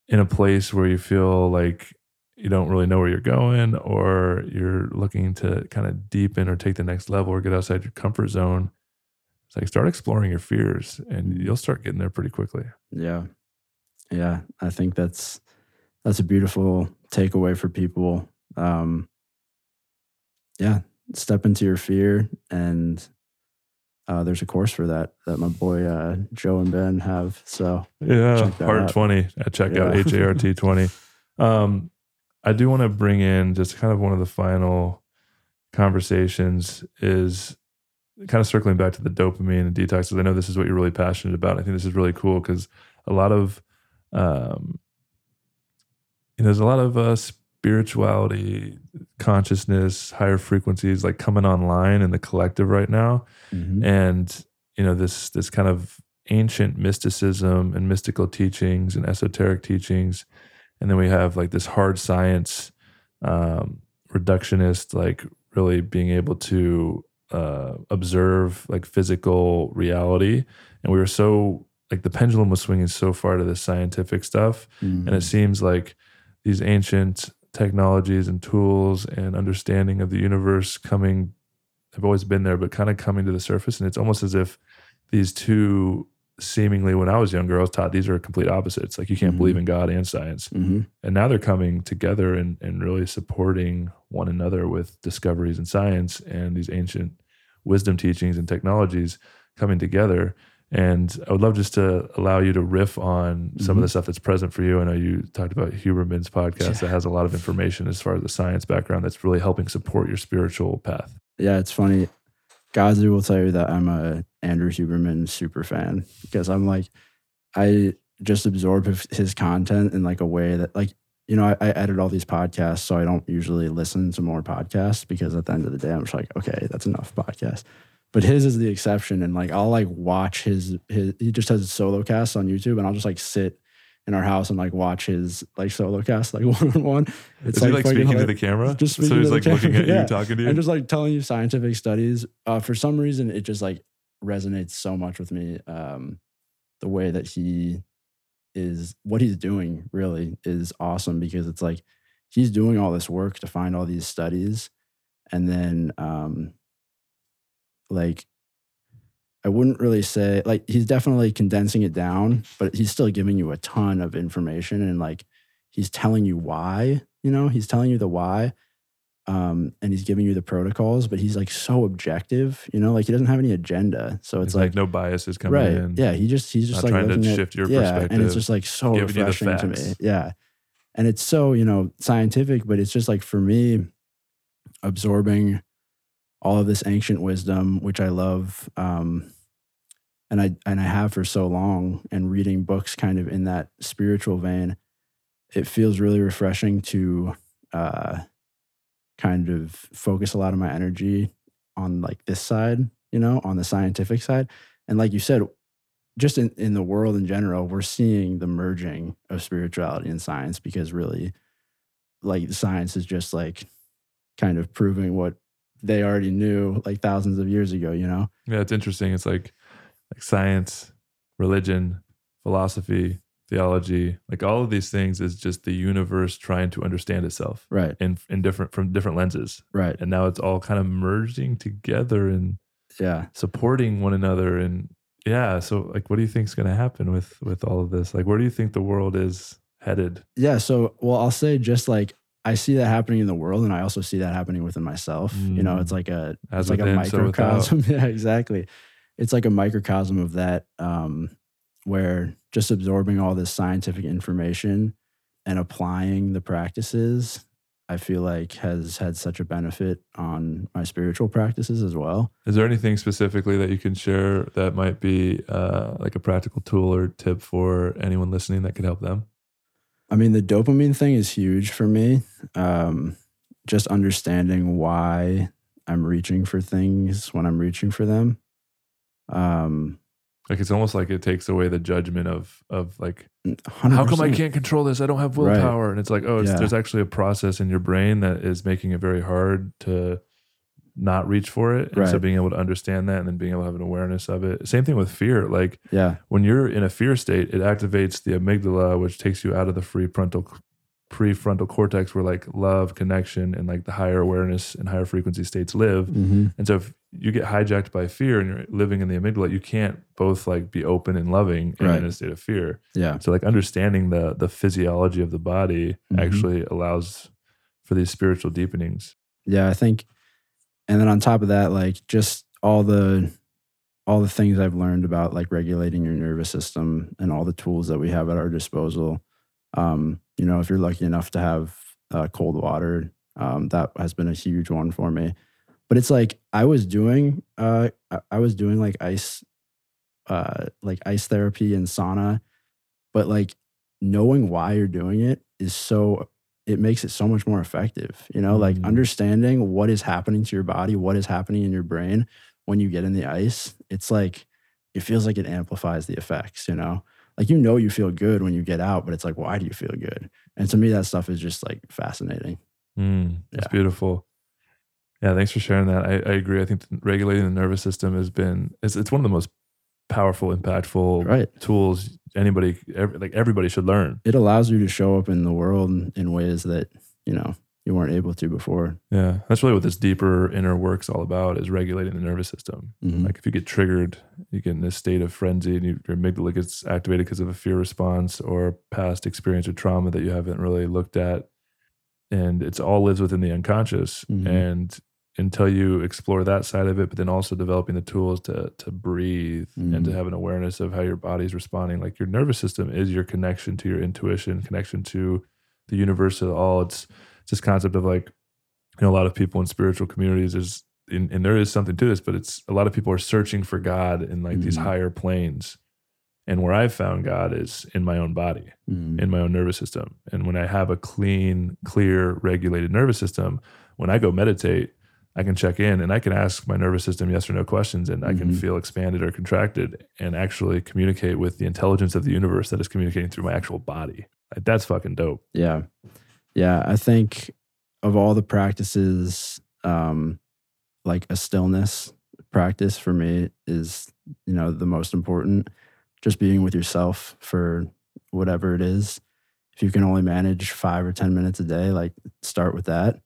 in a place where you feel like you don't really know where you're going or you're looking to kind of deepen or take the next level or get outside your comfort zone it's like start exploring your fears and you'll start getting there pretty quickly Yeah. Yeah. I think that's that's a beautiful takeaway for people. Um yeah. Step into your fear and uh, there's a course for that that my boy uh, Joe and Ben have. So yeah heart out. 20 at checkout Yeah. h-a-r-t 20 um i do want to bring in just kind of one of the final conversations is kind of circling back to the dopamine and detox 'cause i know this is what you're really passionate about i think this is really cool because a lot of um you know, there's a lot of uh, spirituality, consciousness, higher frequencies like coming online in the collective right now. Mhm. And, you know, this this kind of ancient mysticism and mystical teachings and esoteric teachings. And then we have like this hard science um reductionist, like really being able to uh observe like physical reality. And we were so like the pendulum was swinging so far to the scientific stuff and it Mhm. seems like these ancient technologies and tools and understanding of the universe coming have always been there but kind of coming to the surface and it's almost as if these two seemingly when i was younger i was taught these are complete opposites. Like you can't Mhm. believe in god and science. Mhm. and now they're coming together and, and really supporting one another with discoveries in science and these ancient wisdom teachings and technologies coming together. And i would love just to allow you to riff on some of the stuff that's present for you. I know you talked about huberman's podcast that has a lot of information as far as the science background that's really helping support your spiritual path. Yeah, it's funny. Godsey will tell you that I'm a Andrew Huberman super fan because I'm like, I just absorb his- content in like a way that like, you know, I, I edit all these podcasts, so I don't usually listen to more podcasts because at the end of the day, I'm just like, okay, that's enough podcast. But his is the exception, and like I'll like watch his his. He just has solo casts on YouTube, and I'll just like sit in our house and like watch his like solo cast like one on one. is he like speaking to the camera Just so speaking he's to the like looking camera, at you yeah. talking to you and just like telling you scientific studies. Uh, for some reason, it just like resonates so much with me. Um, the way that he is, what he's doing really is awesome because it's like he's doing all this work to find all these studies, and then um, like I wouldn't really say like he's definitely condensing it down, but he's still giving you a ton of information and like he's telling you why, you know, he's telling you the why. Um, and he's giving you the protocols, but he's like so objective, you know, like he doesn't have any agenda. So it's like, like, no biases coming right. in Yeah. He just, he's just Not like trying to at- shift your yeah, And it's just like so giving you the refreshing to me. Yeah. And it's so, you know, scientific, but it's just like for me, absorbing all of this ancient wisdom, which I love. Um, and I and I have for so long, and reading books kind of in that spiritual vein, it feels really refreshing to uh, kind of focus a lot of my energy on like this side, you know, on the scientific side. And like you said, just in, in the world in general, we're seeing the merging of spirituality and science because really, like science is just like kind of proving what they already knew like thousands of years ago, you know? Yeah, it's interesting. It's like like science, religion, philosophy, theology, like all of these things is just the universe trying to understand itself Right, in in different from different lenses. right. And now it's all kind of merging together and Yeah. supporting one another and yeah, so like what do you think is going to happen with with all of this? Like where do you think the world is headed? Yeah. So, well, I'll say just like I see that happening in the world, and I also see that happening within myself. You know, it's Mm. like a As it's like a within, so microcosm. yeah, exactly. It's like a microcosm of that, um, where just absorbing all this scientific information and applying the practices, I feel like has had such a benefit on my spiritual practices as well. Is there anything specifically that you can share that might be uh, like a practical tool or tip for anyone listening that could help them? I mean, the dopamine thing is huge for me. Um, just understanding why I'm reaching for things when I'm reaching for them. Um, Like it's almost like it takes away the judgment of of like 100%. how come I can't control this? I don't have Right. willpower. And it's like, oh, it's, Yeah. there's actually a process in your brain that is making it very hard to not reach for it. And so being able to understand that and then being able to have an awareness of it. Same thing with fear. Like Yeah, when you're in a fear state, it activates the amygdala, which takes you out of the prefrontal prefrontal cortex where like love, connection, and like the higher awareness and higher frequency states live. hmm And so if you get hijacked by fear and you're living in the amygdala, you can't both like be open and loving and Right. in a state of fear. yeah, So like understanding the the physiology of the body Mhm. actually allows for these spiritual deepenings. yeah. I think, and then on top of that, like just all the all the things I've learned about like regulating your nervous system and all the tools that we have at our disposal. Um, you know, if you're lucky enough to have uh, cold water, um, that has been a huge one for me. But it's like I was doing, uh, I, I was doing like ice, uh, like ice therapy and sauna, but like knowing why you're doing it is so it makes it so much more effective. You know, like Mm. understanding what is happening to your body, what is happening in your brain when you get in the ice. It's like it feels like it amplifies the effects. You know, like you know you feel good when you get out, but it's like why do you feel good? And to me, that stuff is just like fascinating. Mm, that's Yeah. beautiful. Yeah, thanks for sharing that. I, I agree. I think regulating the nervous system has been it's, it's one of the most powerful, impactful Right. tools anybody ev like everybody should learn. It allows you to show up in the world in ways that you know you weren't able to before. Yeah, that's really what this deeper inner work's all about is regulating the nervous system. Mhm. Like if you get triggered, you get in this state of frenzy and you, your amygdala gets activated because of a fear response or past experience or trauma that you haven't really looked at. And it's all lives within the unconscious. Mhm. And until you explore that side of it, but then also developing the tools to to breathe and to Mhm. have an awareness of how your body's responding. Like your nervous system is your connection to your intuition, connection to the universe at all. It's this concept of like, you know, a lot of people in spiritual communities is and, and there is something to this, but it's a lot of people are searching for God in like these Mhm. higher planes. And where I've found God is in my own body, Mhm. in my own nervous system. And when I have a clean, clear, regulated nervous system, when I go meditate, I can check in and I can ask my nervous system yes or no questions and I can Mhm. feel expanded or contracted and actually communicate with the intelligence of the universe that is communicating through my actual body. Like that's fucking dope. Yeah. Yeah. I think of all the practices, um, like a stillness practice for me is, you know, the most important. Just being with yourself for whatever it is. If you can only manage five or 10 minutes a day, like start with that.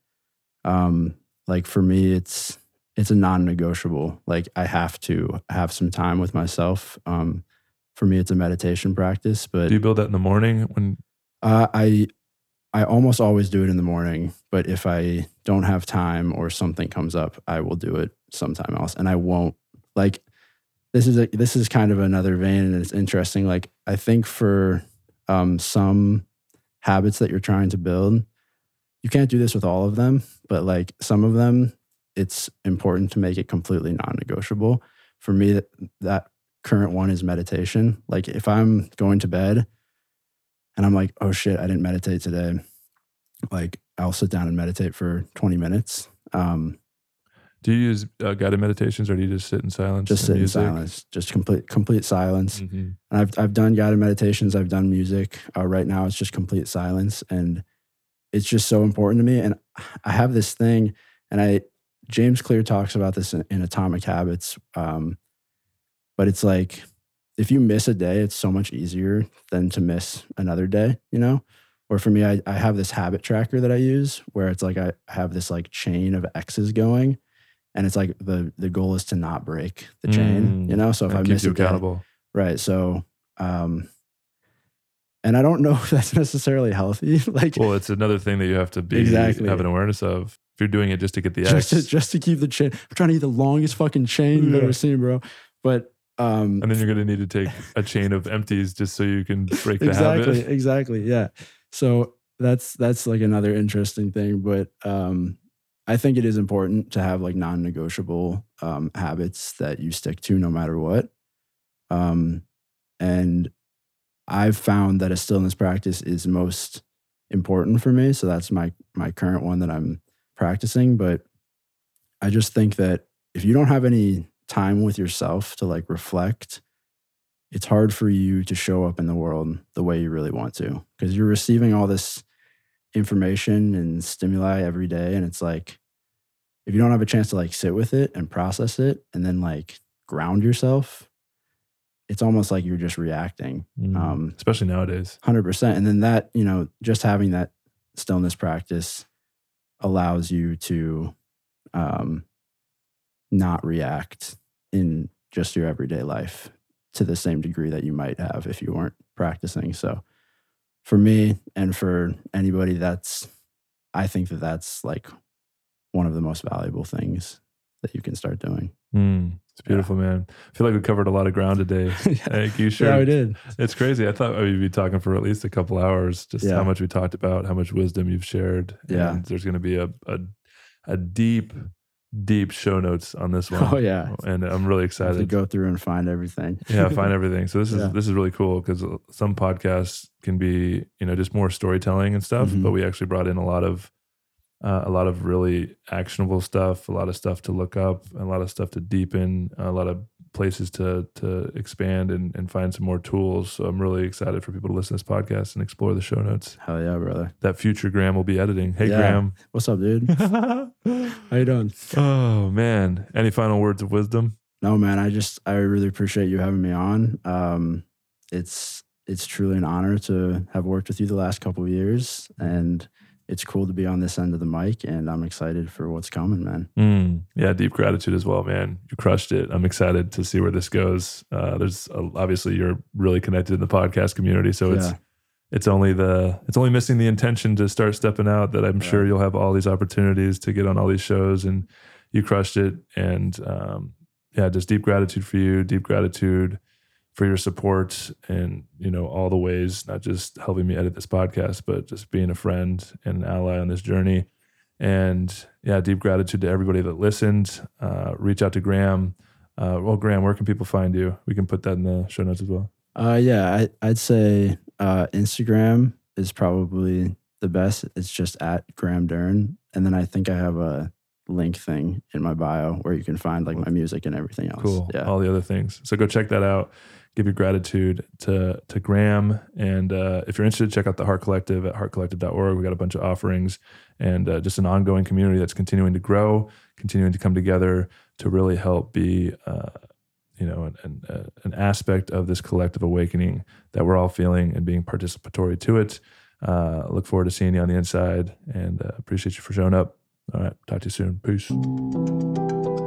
Um, like for me, it's, it's a non-negotiable. Like I have to have some time with myself. Um, for me, it's a meditation practice, but Do you build that in the morning when uh, I I almost always do it in the morning, but if I don't have time or something comes up, I will do it sometime else, and I won't like. This is a this is kind of another vein, and it's interesting. Like I think for um, some habits that you're trying to build, you can't do this with all of them, but like some of them, it's important to make it completely non-negotiable. For me, that that current one is meditation. Like if I'm going to bed and I'm like, oh shit, I didn't meditate today. Like I'll sit down and meditate for 20 minutes. Um, do you use uh, guided meditations or do you just sit in silence? just sit in silence, just complete complete silence. Mhm. And I've I've done guided meditations, I've done music. Uh, right now, it's just complete silence, and it's just so important to me. And I have this thing, and I James Clear talks about this in, in Atomic Habits. Um, but it's like if you miss a day, it's so much easier than to miss another day, you know? Or for me, I, I have this habit tracker that I use where it's like I have this like chain of X's going. And it's like the the goal is to not break the chain, Mm, you know? So if I miss you a day. Right. So, um, and I don't know if that's necessarily healthy. like, Well, it's another thing that you have to be Exactly. have an awareness of. If you're doing it just to get the just X, to, just to keep the chain. I'm trying to get the longest fucking chain you've ever seen, bro. But um, and then you're going to need to take a chain of empties just so you can break the exactly, habit. exactly, yeah. So that's that's like another interesting thing. But um, I think it is important to have like non-negotiable um, habits that you stick to no matter what. Um, and I've found that a stillness practice is most important for me. So that's my my current one that I'm practicing. But I just think that if you don't have any time with yourself to like reflect, it's hard for you to show up in the world the way you really want to because you're receiving all this information and stimuli every day. And it's like, if you don't have a chance to like sit with it and process it and then like ground yourself, it's almost like you're just reacting. Mm, Um, especially nowadays. Hundred percent. And then that, you know, just having that stillness practice allows you to um, not react in just your everyday life to the same degree that you might have if you weren't practicing. So, for me and for anybody, that's I think that that's like one of the most valuable things that you can start doing. Mm, it's beautiful, man. I feel like we covered a lot of ground today. Thank you, sure. Yeah, we did. It's crazy. I thought we'd be talking for at least a couple hours, just Yeah. how much we talked about, how much wisdom you've shared. Yeah. And there's going to be a, a, a deep deep show notes on this one. Oh yeah. And I'm really excited to go through and find everything. yeah, find everything. So this is Yeah. this is really cool because some podcasts can be you know just more storytelling and stuff, Mhm. but we actually brought in a lot of uh, a lot of really actionable stuff, a lot of stuff to look up, a lot of stuff to deepen, a lot of places to to expand and, and find some more tools. So I'm really excited for people to listen to this podcast and explore the show notes Hell yeah, brother. that future Graham will be editing. Hey Yeah. Graham. What's up, dude? How you doing? oh man. Any final words of wisdom? No, man. I just I really appreciate you having me on. Um, it's it's truly an honor to have worked with you the last couple of years, and it's cool to be on this end of the mic. And I'm excited for what's coming, man. Mm, yeah, deep gratitude as well, man. You crushed it. I'm excited to see where this goes. Uh, there's uh, obviously you're really connected in the podcast community, so it's Yeah. it's only the it's only missing the intention to start stepping out. That I'm Yeah. sure you'll have all these opportunities to get on all these shows, and you crushed it. And um, yeah, just deep gratitude for you. Deep gratitude for your support and you know all the ways, not just helping me edit this podcast, but just being a friend and an ally on this journey. And yeah, deep gratitude to everybody that listened. Uh, reach out to Graham. Uh, well, Graham, where can people find you? We can put that in the show notes as well. Uh, yeah, I, I'd say uh, Instagram is probably the best. It's just at Graham Dern, and then I think I have a link thing in my bio where you can find like my music and everything else. Cool. Yeah. All the other things. So go check that out. Give your gratitude to to Graham. And uh, if you're interested, check out the Heart Collective at heartcollective.org. We got a bunch of offerings and uh, just an ongoing community that's continuing to grow, continuing to come together to really help be, uh, you know, an, an, uh, an aspect of this collective awakening that we're all feeling and being participatory to it. Uh, look forward to seeing you on the inside and uh, appreciate you for showing up. All right. Talk to you soon. Peace.